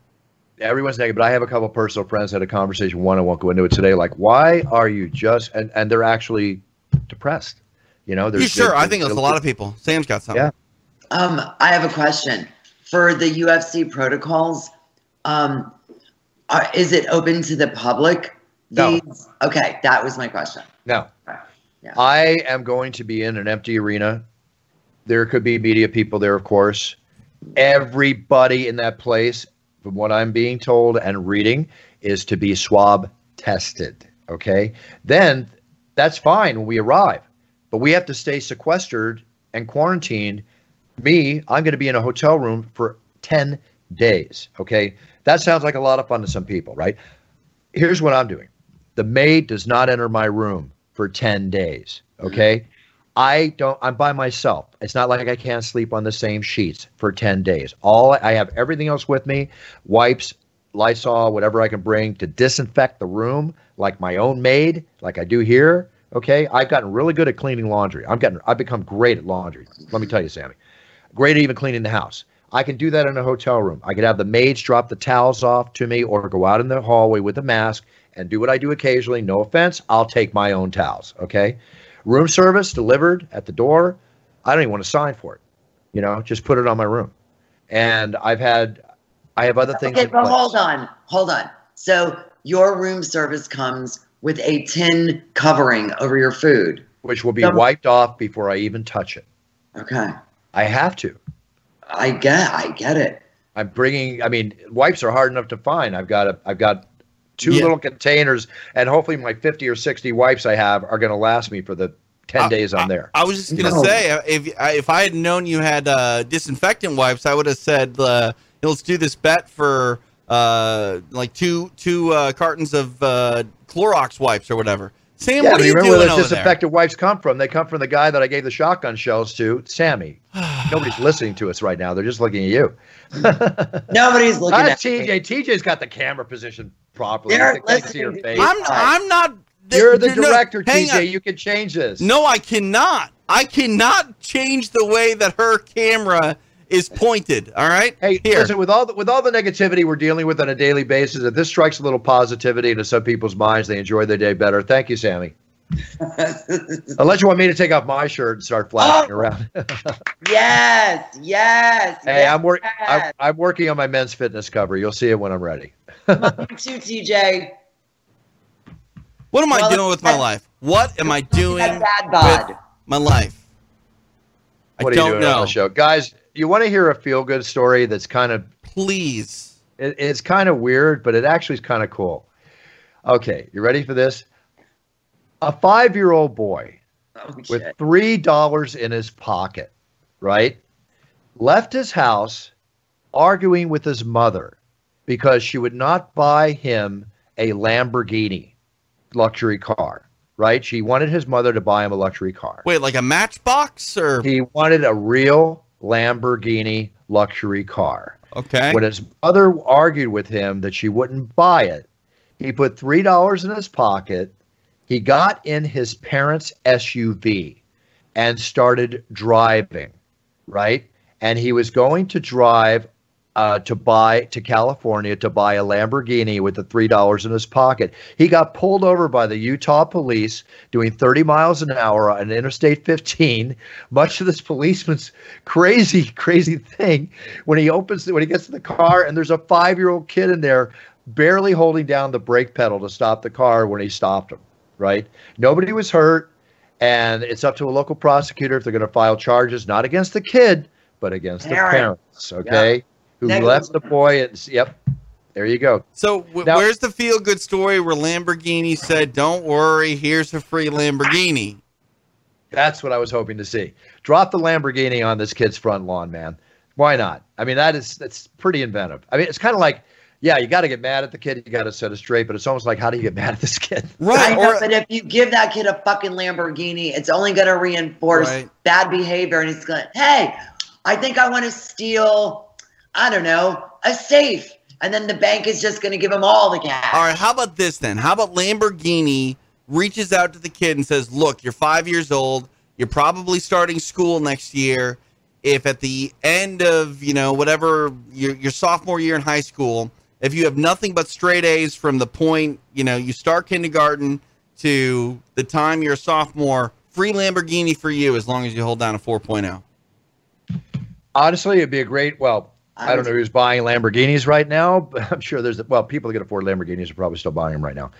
Everyone's negative, but I have a couple personal friends had a conversation. One, I won't go into it today. Like, why are you just and, and they're actually depressed? You know, You there's sure? they're- I think it's a lot of people. Sam's got something. Yeah. Um, I have a question for the UFC protocols. Um, are, is it open to the public? No. Okay, that was my question. No. Yeah. I am going to be in an empty arena. There could be media people there, of course. Everybody in that place, from what I'm being told and reading, is to be swab tested. Okay. Then that's fine when we arrive, but we have to stay sequestered and quarantined. Me, I'm going to be in a hotel room for 10 days. Okay. That sounds like a lot of fun to some people, right? Here's what I'm doing the maid does not enter my room for 10 days. Okay. I don't. I'm by myself. It's not like I can't sleep on the same sheets for ten days. All I have everything else with me: wipes, Lysol, whatever I can bring to disinfect the room, like my own maid, like I do here. Okay, I've gotten really good at cleaning laundry. I'm getting. I've become great at laundry. Let me tell you, Sammy. Great at even cleaning the house. I can do that in a hotel room. I could have the maids drop the towels off to me, or go out in the hallway with a mask and do what I do occasionally. No offense, I'll take my own towels. Okay room service delivered at the door. I don't even want to sign for it. You know, just put it on my room. And I've had, I have other things. Okay, but hold on, hold on. So your room service comes with a tin covering over your food, which will be so, wiped off before I even touch it. Okay. I have to. I get, I get it. I'm bringing. I mean, wipes are hard enough to find. I've got a, I've got two yeah. little containers, and hopefully my 50 or 60 wipes I have are going to last me for the 10 I, days I'm there. I, I was just going to no. say, uh, if if I had known you had uh, disinfectant wipes, I would have said, uh, let's do this bet for uh, like two two uh, cartons of uh, Clorox wipes or whatever. Sam, yeah, what are you remember where those disinfectant wipes come from? They come from the guy that I gave the shotgun shells to, Sammy. Nobody's listening to us right now. They're just looking at you. Nobody's looking at TJ. Me. TJ's got the camera position properly. They're see your face. I'm I'm not. You're the director, no, TJ. You can change this. No, I cannot. I cannot change the way that her camera is pointed. All right. Hey, Here. listen. With all the, with all the negativity we're dealing with on a daily basis, if this strikes a little positivity into some people's minds, they enjoy their day better. Thank you, Sammy. Unless you want me to take off my shirt and start flashing oh. around. yes, yes. Hey, yes. I'm working. I'm working on my men's fitness cover. You'll see it when I'm ready. Mine too, TJ. What am well, I doing with my life? What am I doing with my life? What I are you doing know. on the show, guys? You want to hear a feel-good story that's kind of please? It, it's kind of weird, but it actually is kind of cool. Okay, you ready for this? A five-year-old boy oh, with three dollars in his pocket, right, left his house arguing with his mother because she would not buy him a Lamborghini luxury car, right? She wanted his mother to buy him a luxury car. Wait, like a matchbox or he wanted a real Lamborghini luxury car. Okay. When his mother argued with him that she wouldn't buy it, he put $3 in his pocket. He got in his parents' SUV and started driving, right? And he was going to drive uh, to buy to California to buy a Lamborghini with the three dollars in his pocket. He got pulled over by the Utah police doing 30 miles an hour on Interstate 15. Much of this policeman's crazy, crazy thing, when he opens when he gets to the car and there's a five year old kid in there barely holding down the brake pedal to stop the car when he stopped him. Right? Nobody was hurt, and it's up to a local prosecutor if they're going to file charges not against the kid but against Parent. the parents. Okay. who left the boy and yep there you go so w- now, where's the feel good story where lamborghini said don't worry here's a free lamborghini that's what i was hoping to see drop the lamborghini on this kid's front lawn man why not i mean that is that's pretty inventive i mean it's kind of like yeah, you got to get mad at the kid. You got to set it straight. But it's almost like, how do you get mad at this kid? Right. Know, but if you give that kid a fucking Lamborghini, it's only going to reinforce right. bad behavior. And he's going, hey, I think I want to steal I don't know, a safe. And then the bank is just going to give him all the cash. All right. How about this then? How about Lamborghini reaches out to the kid and says, Look, you're five years old. You're probably starting school next year. If at the end of, you know, whatever your, your sophomore year in high school, if you have nothing but straight A's from the point, you know, you start kindergarten to the time you're a sophomore, free Lamborghini for you as long as you hold down a 4.0. Honestly, it'd be a great, well, I, don't know who's buying Lamborghinis right now, but I'm sure there's well, people that can afford Lamborghinis are probably still buying them right now.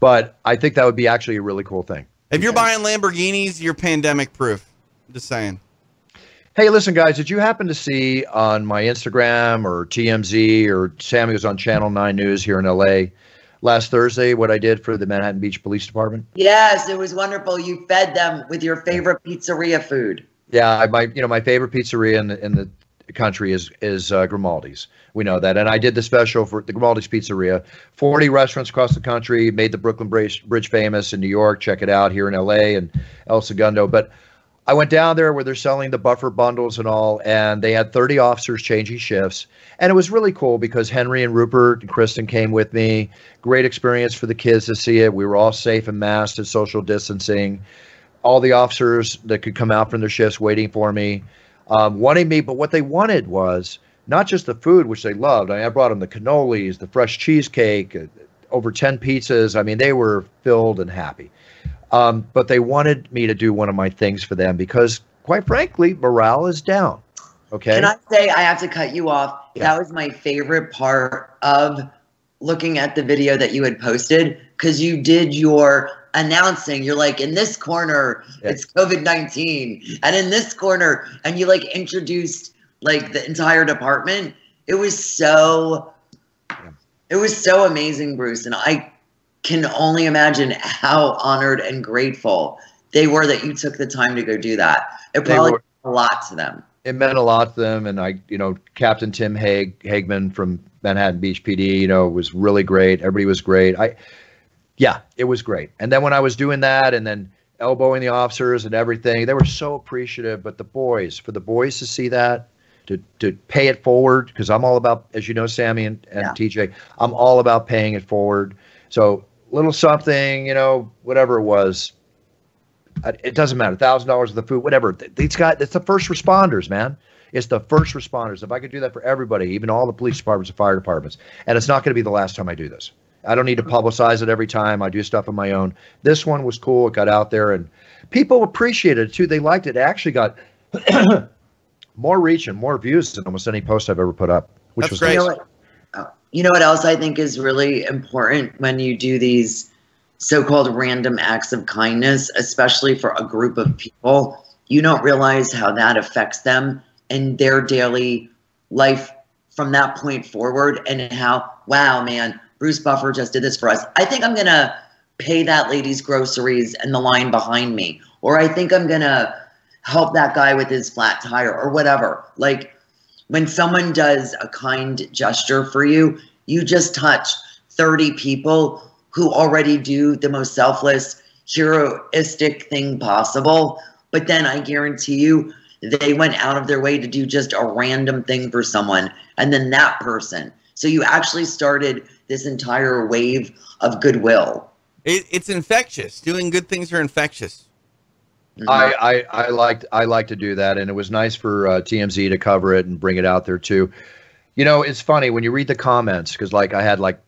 But I think that would be actually a really cool thing. If you're buying Lamborghinis, you're pandemic proof. I'm just saying. Hey, listen, guys, did you happen to see on my Instagram or TMZ or Sammy was on Channel 9 News here in LA last Thursday what I did for the Manhattan Beach Police Department? Yes, it was wonderful. You fed them with your favorite pizzeria food. Yeah, I, my you know my favorite pizzeria in the, in the country is is uh, Grimaldi's. We know that, and I did the special for the Grimaldi's Pizzeria. Forty restaurants across the country made the Brooklyn Bridge, Bridge famous in New York. Check it out here in L.A. and El Segundo. But I went down there where they're selling the buffer bundles and all, and they had 30 officers changing shifts. And it was really cool because Henry and Rupert and Kristen came with me. Great experience for the kids to see it. We were all safe and masked and social distancing. All the officers that could come out from their shifts waiting for me, um, wanting me. But what they wanted was not just the food, which they loved. I, mean, I brought them the cannolis, the fresh cheesecake, uh, over 10 pizzas. I mean, they were filled and happy. Um, but they wanted me to do one of my things for them because, quite frankly, morale is down. Okay. Can I say I have to cut you off? Yeah. That was my favorite part of looking at the video that you had posted because you did your announcing. You're like, in this corner, yeah. it's COVID 19. And in this corner, and you like introduced like the entire department. It was so, yeah. it was so amazing, Bruce. And I can only imagine how honored and grateful they were that you took the time to go do that. It probably were, meant a lot to them. It meant a lot to them, and I, you know, Captain Tim Haig Hagman from Manhattan Beach PD, you know, was really great. Everybody was great. I, yeah, it was great. And then when I was doing that, and then elbowing the officers and everything, they were so appreciative. But the boys, for the boys to see that, to to pay it forward, because I'm all about, as you know, Sammy and, and yeah. TJ, I'm all about paying it forward. So little something, you know, whatever it was. Uh, it doesn't matter. Thousand dollars of the food, whatever. These guys, it's the first responders, man. It's the first responders. If I could do that for everybody, even all the police departments and fire departments, and it's not going to be the last time I do this. I don't need to publicize it every time. I do stuff on my own. This one was cool. It got out there, and people appreciated it too. They liked it. It actually got more reach and more views than almost any post I've ever put up, which That's was great. nice. You know what else I think is really important when you do these so-called random acts of kindness, especially for a group of people, you don't realize how that affects them and their daily life from that point forward and how, wow, man, Bruce Buffer just did this for us. I think I'm going to pay that lady's groceries and the line behind me. Or I think I'm going to help that guy with his flat tire or whatever. Like when someone does a kind gesture for you, you just touch 30 people who already do the most selfless, heroistic thing possible. But then I guarantee you, they went out of their way to do just a random thing for someone, and then that person. So you actually started this entire wave of goodwill. It, it's infectious. Doing good things are infectious. Mm-hmm. I, I I liked I like to do that, and it was nice for uh, TMZ to cover it and bring it out there too. You know, it's funny when you read the comments because like I had like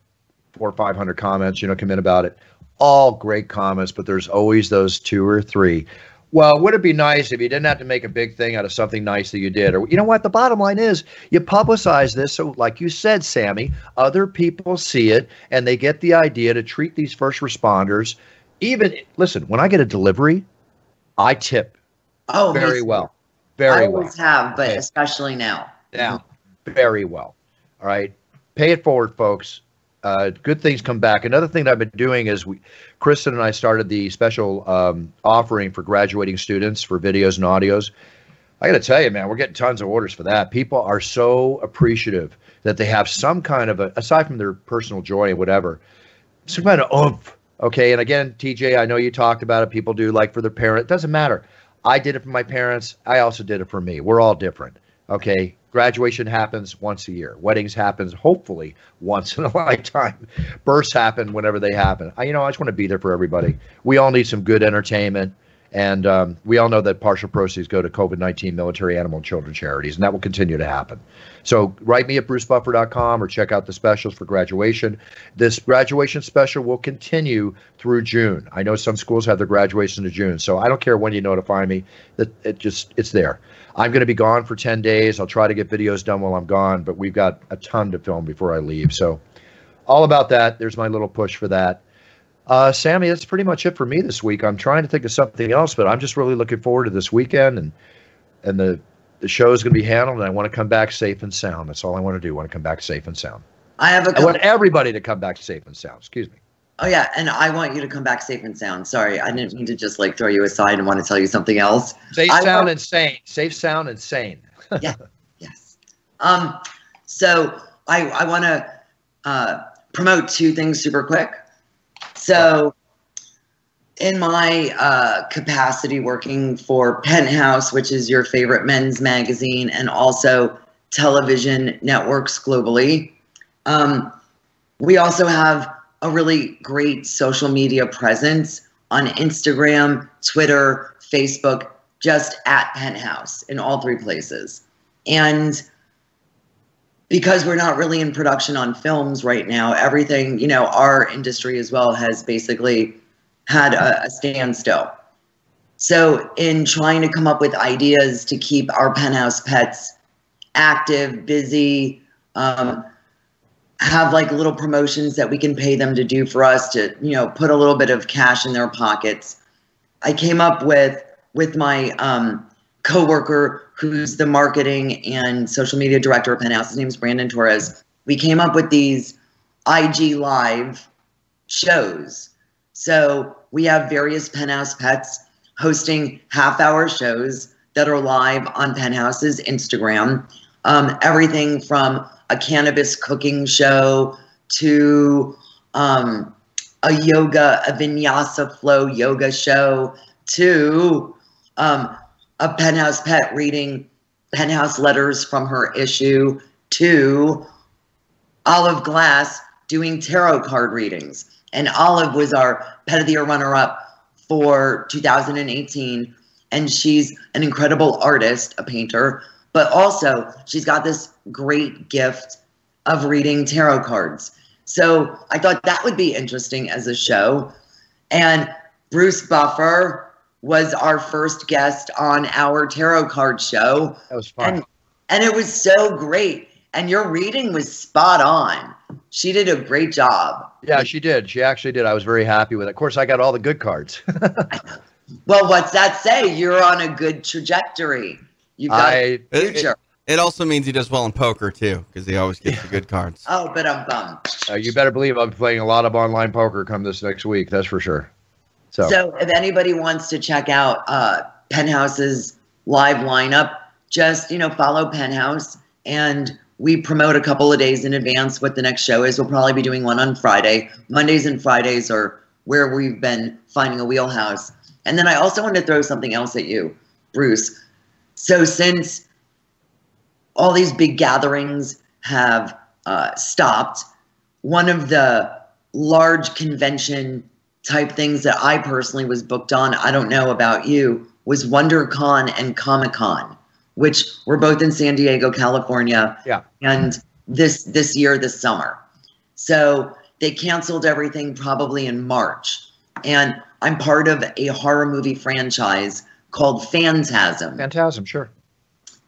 four or five hundred comments, you know, come in about it. All great comments, but there's always those two or three. Well, would it be nice if you didn't have to make a big thing out of something nice that you did? Or you know what? The bottom line is you publicize this so, like you said, Sammy, other people see it and they get the idea to treat these first responders. Even listen, when I get a delivery, I tip oh, very well. Very well. I always well. have, but especially now. Now, very well. All right. Pay it forward, folks. Uh, good things come back. Another thing that I've been doing is we, Kristen and I started the special um, offering for graduating students for videos and audios. I got to tell you, man, we're getting tons of orders for that. People are so appreciative that they have some kind of a, aside from their personal joy and whatever, some kind of oomph Okay. And again, TJ, I know you talked about it. People do like for their parent. It doesn't matter. I did it for my parents. I also did it for me. We're all different. Okay. Graduation happens once a year. Weddings happens hopefully once in a lifetime. Births happen whenever they happen. I, you know, I just want to be there for everybody. We all need some good entertainment. And um, we all know that partial proceeds go to COVID 19 military, animal, and children charities, and that will continue to happen. So write me at brucebuffer.com or check out the specials for graduation. This graduation special will continue through June. I know some schools have their graduation in June, so I don't care when you notify me. That it just it's there. I'm going to be gone for 10 days. I'll try to get videos done while I'm gone, but we've got a ton to film before I leave. So all about that. There's my little push for that. Uh, Sammy, that's pretty much it for me this week. I'm trying to think of something else, but I'm just really looking forward to this weekend and and the the show is going to be handled, and I want to come back safe and sound. That's all I want to do. I want to come back safe and sound. I have a. I want everybody to come back safe and sound. Excuse me. Oh yeah, and I want you to come back safe and sound. Sorry, I didn't mean to just like throw you aside and want to tell you something else. Safe, I sound, and sane. Safe, sound, and sane. yeah. Yes. Um. So I I want to uh, promote two things super quick. So in my uh, capacity working for Penthouse, which is your favorite men's magazine, and also television networks globally, um, we also have a really great social media presence on Instagram, Twitter, Facebook, just at Penthouse in all three places. And because we're not really in production on films right now, everything, you know, our industry as well has basically had a, a standstill. So, in trying to come up with ideas to keep our penthouse pets active, busy, um, have like little promotions that we can pay them to do for us to, you know, put a little bit of cash in their pockets. I came up with with my um, coworker who's the marketing and social media director of Penthouse. His name's Brandon Torres. We came up with these IG live shows. So we have various Penthouse pets hosting half hour shows that are live on Penthouse's Instagram. Um, everything from a cannabis cooking show to um, a yoga, a vinyasa flow yoga show to um, a penthouse pet reading penthouse letters from her issue to Olive Glass doing tarot card readings. And Olive was our pet of the year runner up for 2018. And she's an incredible artist, a painter, but also she's got this great gift of reading tarot cards. So I thought that would be interesting as a show. And Bruce Buffer, was our first guest on our tarot card show. That was fun. And, and it was so great. And your reading was spot on. She did a great job. Yeah, she did. She actually did. I was very happy with it. Of course, I got all the good cards. well, what's that say? You're on a good trajectory. You've got I, a future. It, it, also means he does well in poker too, because he always gets the good cards. Oh, but I'm bummed. Uh, you better believe I'm playing a lot of online poker come this next week. That's for sure. So, so if anybody wants to check out uh, Penthouse's live lineup, just you know follow Penthouse, and we promote a couple of days in advance what the next show is. We'll probably be doing one on Friday. Mondays and Fridays are where we've been finding a wheelhouse. And then I also want to throw something else at you, Bruce. So since all these big gatherings have uh, stopped, one of the large convention type things that I personally was booked on, I don't know about you, was WonderCon and Comic Con, which were both in San Diego, California. Yeah. And this this year, this summer. So they canceled everything probably in March. And I'm part of a horror movie franchise called Phantasm. Phantasm, sure.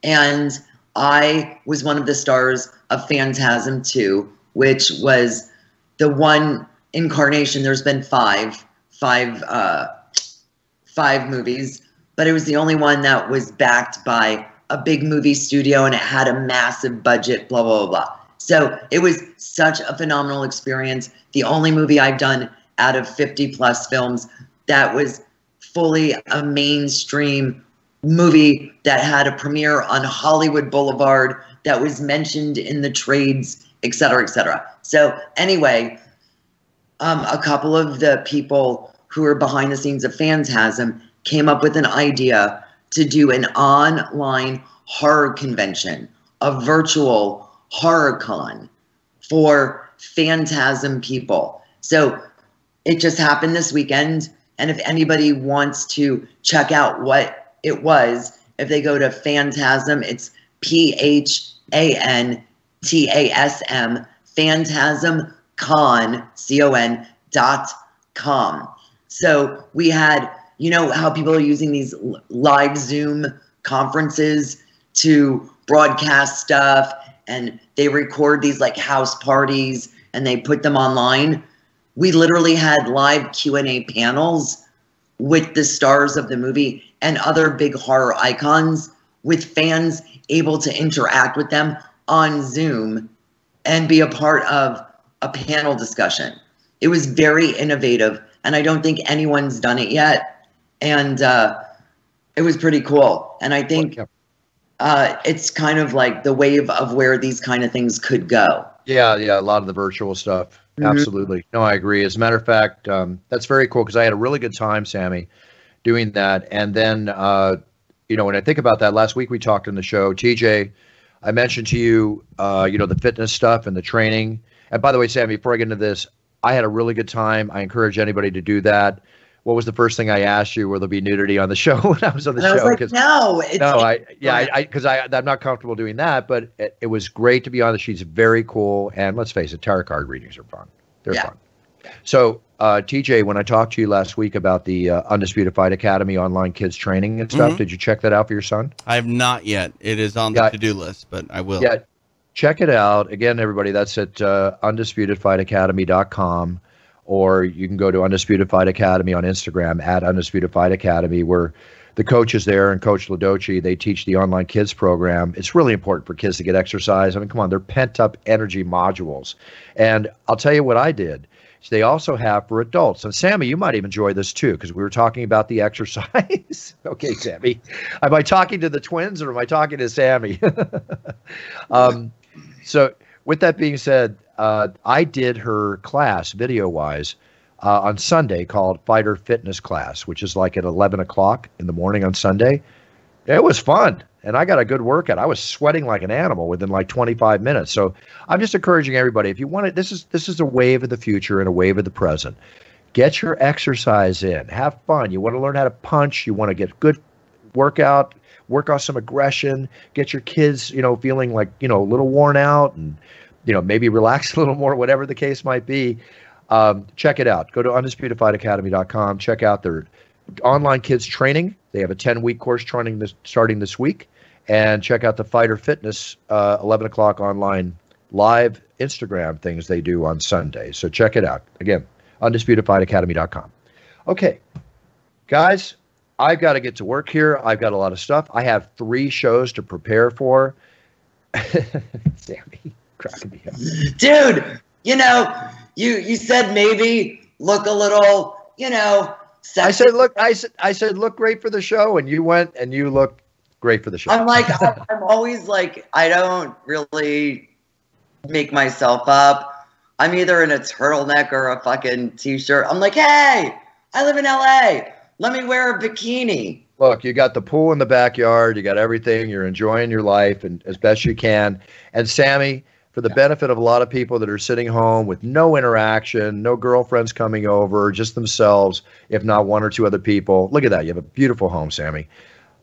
And I was one of the stars of Phantasm 2, which was the one incarnation there's been five five uh five movies but it was the only one that was backed by a big movie studio and it had a massive budget blah blah blah blah. So it was such a phenomenal experience. The only movie i've done out of 50 plus films that was fully a mainstream movie that had a premiere on hollywood boulevard that was mentioned in the trades et cetera et cetera. So anyway um, a couple of the people who are behind the scenes of Phantasm came up with an idea to do an online horror convention, a virtual horror con for Phantasm people. So it just happened this weekend. And if anybody wants to check out what it was, if they go to Phantasm, it's P H A N T A S M, Phantasm con, C-O-N, dot com. So we had, you know, how people are using these live Zoom conferences to broadcast stuff and they record these like house parties and they put them online. We literally had live Q&A panels with the stars of the movie and other big horror icons with fans able to interact with them on Zoom and be a part of a panel discussion. It was very innovative, and I don't think anyone's done it yet. And uh, it was pretty cool. And I think uh, it's kind of like the wave of where these kind of things could go. Yeah, yeah, a lot of the virtual stuff. Absolutely. No, I agree. As a matter of fact, um, that's very cool because I had a really good time, Sammy, doing that. And then, uh, you know, when I think about that, last week we talked on the show, TJ, I mentioned to you, uh, you know, the fitness stuff and the training. And by the way, Sammy, before I get into this, I had a really good time. I encourage anybody to do that. What was the first thing I asked you? Will there be nudity on the show when I was on the And I show? was like, no, it's, no, I yeah, I because I, I am not comfortable doing that, but it, it was great to be on. the She's very cool, and let's face it, tarot card readings are fun. They're Yeah. fun. So, uh, TJ, when I talked to you last week about the uh, Undisputed Fight Academy online kids training and stuff, Mhm. did you check that out for your son? I have not yet. It is on the to-do list, but I will. Yeah, check it out. Again, everybody, that's at uh, undisputedfightacademy.com, or you can go to Undisputed Fight Academy on Instagram at Undisputed Fight Academy, where the coach is there and Coach Ladoci, they teach the online kids program. It's really important for kids to get exercise. I mean, come on, they're pent up energy modules. And I'll tell you what I did. is They also have for adults. And Sammy, you might even enjoy this too, because we were talking about the exercise. okay, Sammy. Am I talking to the twins or am I talking to Sammy? um, so, with that being said, uh, I did her class video wise uh, on Sunday called Fighter Fitness Class, which is like at 11 o'clock in the morning on Sunday. It was fun. And I got a good workout. I was sweating like an animal within like 25 minutes. So I'm just encouraging everybody if you want it, this is this is a wave of the future and a wave of the present. Get your exercise in. Have fun. You want to learn how to punch. You want to get good workout, work off some aggression, get your kids, you know, feeling like, you know, a little worn out and, you know, maybe relax a little more, whatever the case might be. Um, check it out. Go to undisputedfightacademy.com. Check out their online kids training. They have a 10 week course training this, starting this week. And check out the Fighter Fitness uh, 11 o'clock online live Instagram things they do on Sunday. So check it out. Again, undisputedfightacademy.com. Okay, guys, I've got to get to work here. I've got a lot of stuff. I have three shows to prepare for. Sammy. Dude, you know, you you said maybe look a little, you know, I sexy. said, look, I said, I said, look great for the show, and you went and you look great for the show. I'm like, I'm I'm always like, I don't really make myself up. I'm either in a turtleneck or a fucking t-shirt. I'm like, hey, I live in LA. Let me wear a bikini. look, you got the pool in the backyard, you got everything, you're enjoying your life and as best you can. And Sammy, for the benefit of a lot of people that are sitting home with no interaction, no girlfriends coming over, just themselves, if not one or two other people. Look at that. You have a beautiful home, Sammy.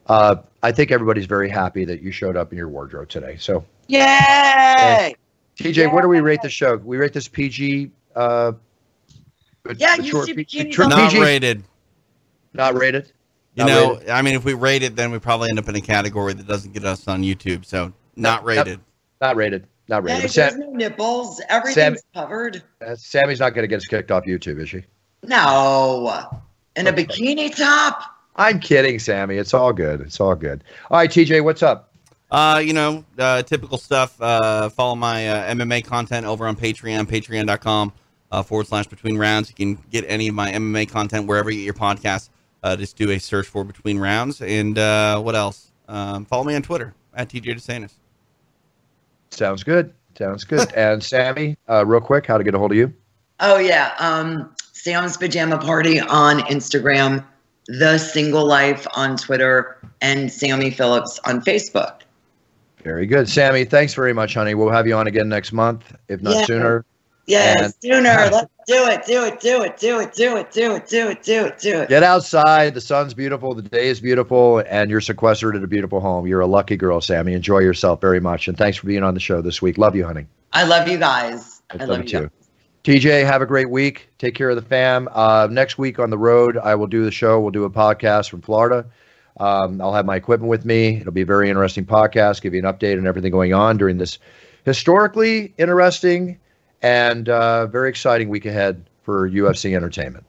Uh, I think everybody's very happy that you showed up in your wardrobe today. So, Yay! TJ, where do we rate the show? We rate this PG. Uh, Yeah, you short see P- bikinis short on- Not PG? rated. Not rated. You Not know, rated? I mean, if we rate it, then we probably end up in a category that doesn't get us on YouTube. So not Yep, yep. rated. Not rated. Not Hey, rated. But there's Sam, no nipples. Everything's covered. uh, Sammy's not going to get us kicked off YouTube, is she? No. In a bikini top? I'm kidding, Sammy. It's all good. It's all good. All right, TJ, what's up? Uh, you know, uh, typical stuff. Uh, follow my uh, MMA content over on Patreon, patreon.com uh, forward slash between rounds. You can get any of my MMA content wherever you get your podcast. Uh, just do a search for between rounds. And uh, what else? Um, follow me on Twitter at TJ DeSantis. Sounds good. Sounds good. and Sammy, uh, real quick, how to get a hold of you? Oh yeah. Um Sam's Pajama Party on Instagram, The Single Life on Twitter, and Sammy Phillips on Facebook. Very good. Sammy, thanks very much, honey. We'll have you on again next month, if not Yeah. sooner. Yes, And- sooner. Let's do it, do it, do it, do it, do it, do it, do it, do it, do it. Get outside. The sun's beautiful. The day is beautiful, and you're sequestered at a beautiful home. You're a lucky girl, Sammy. Enjoy yourself very much. And thanks for being on the show this week. Love you, honey. I love you guys. I, I love, love you. too. TJ, have a great week. Take care of the fam. Uh, next week on the road, I will do the show. We'll do a podcast from Florida. Um, I'll have my equipment with me. It'll be a very interesting podcast, give you an update on everything going on during this historically interesting and uh, very exciting week ahead for UFC entertainment.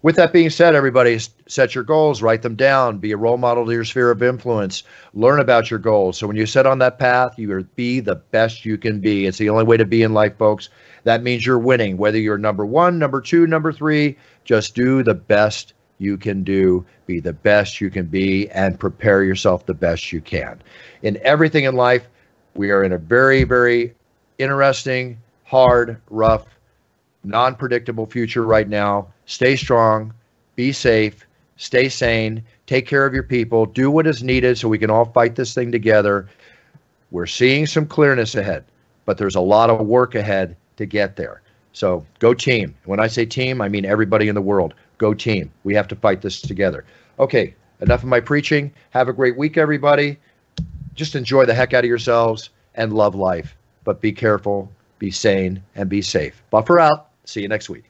With that being said, everybody, set your goals, write them down, be a role model to your sphere of influence, learn about your goals. So when you set on that path, you are be the best you can be. It's the only way to be in life, folks. That means you're winning. Whether you're number one, number two, number three, just do the best you can do, be the best you can be, and prepare yourself the best you can. In everything in life, we are in a very, very interesting, hard, rough non predictable future right now. Stay strong, be safe, stay sane, take care of your people, do what is needed so we can all fight this thing together. We're seeing some clearness ahead, but there's a lot of work ahead to get there. So go team. When I say team, I mean everybody in the world. Go team. We have to fight this together. Okay, enough of my preaching. Have a great week, everybody. Just enjoy the heck out of yourselves and love life. But be careful, be sane, and be safe. Buffer out. See you next week.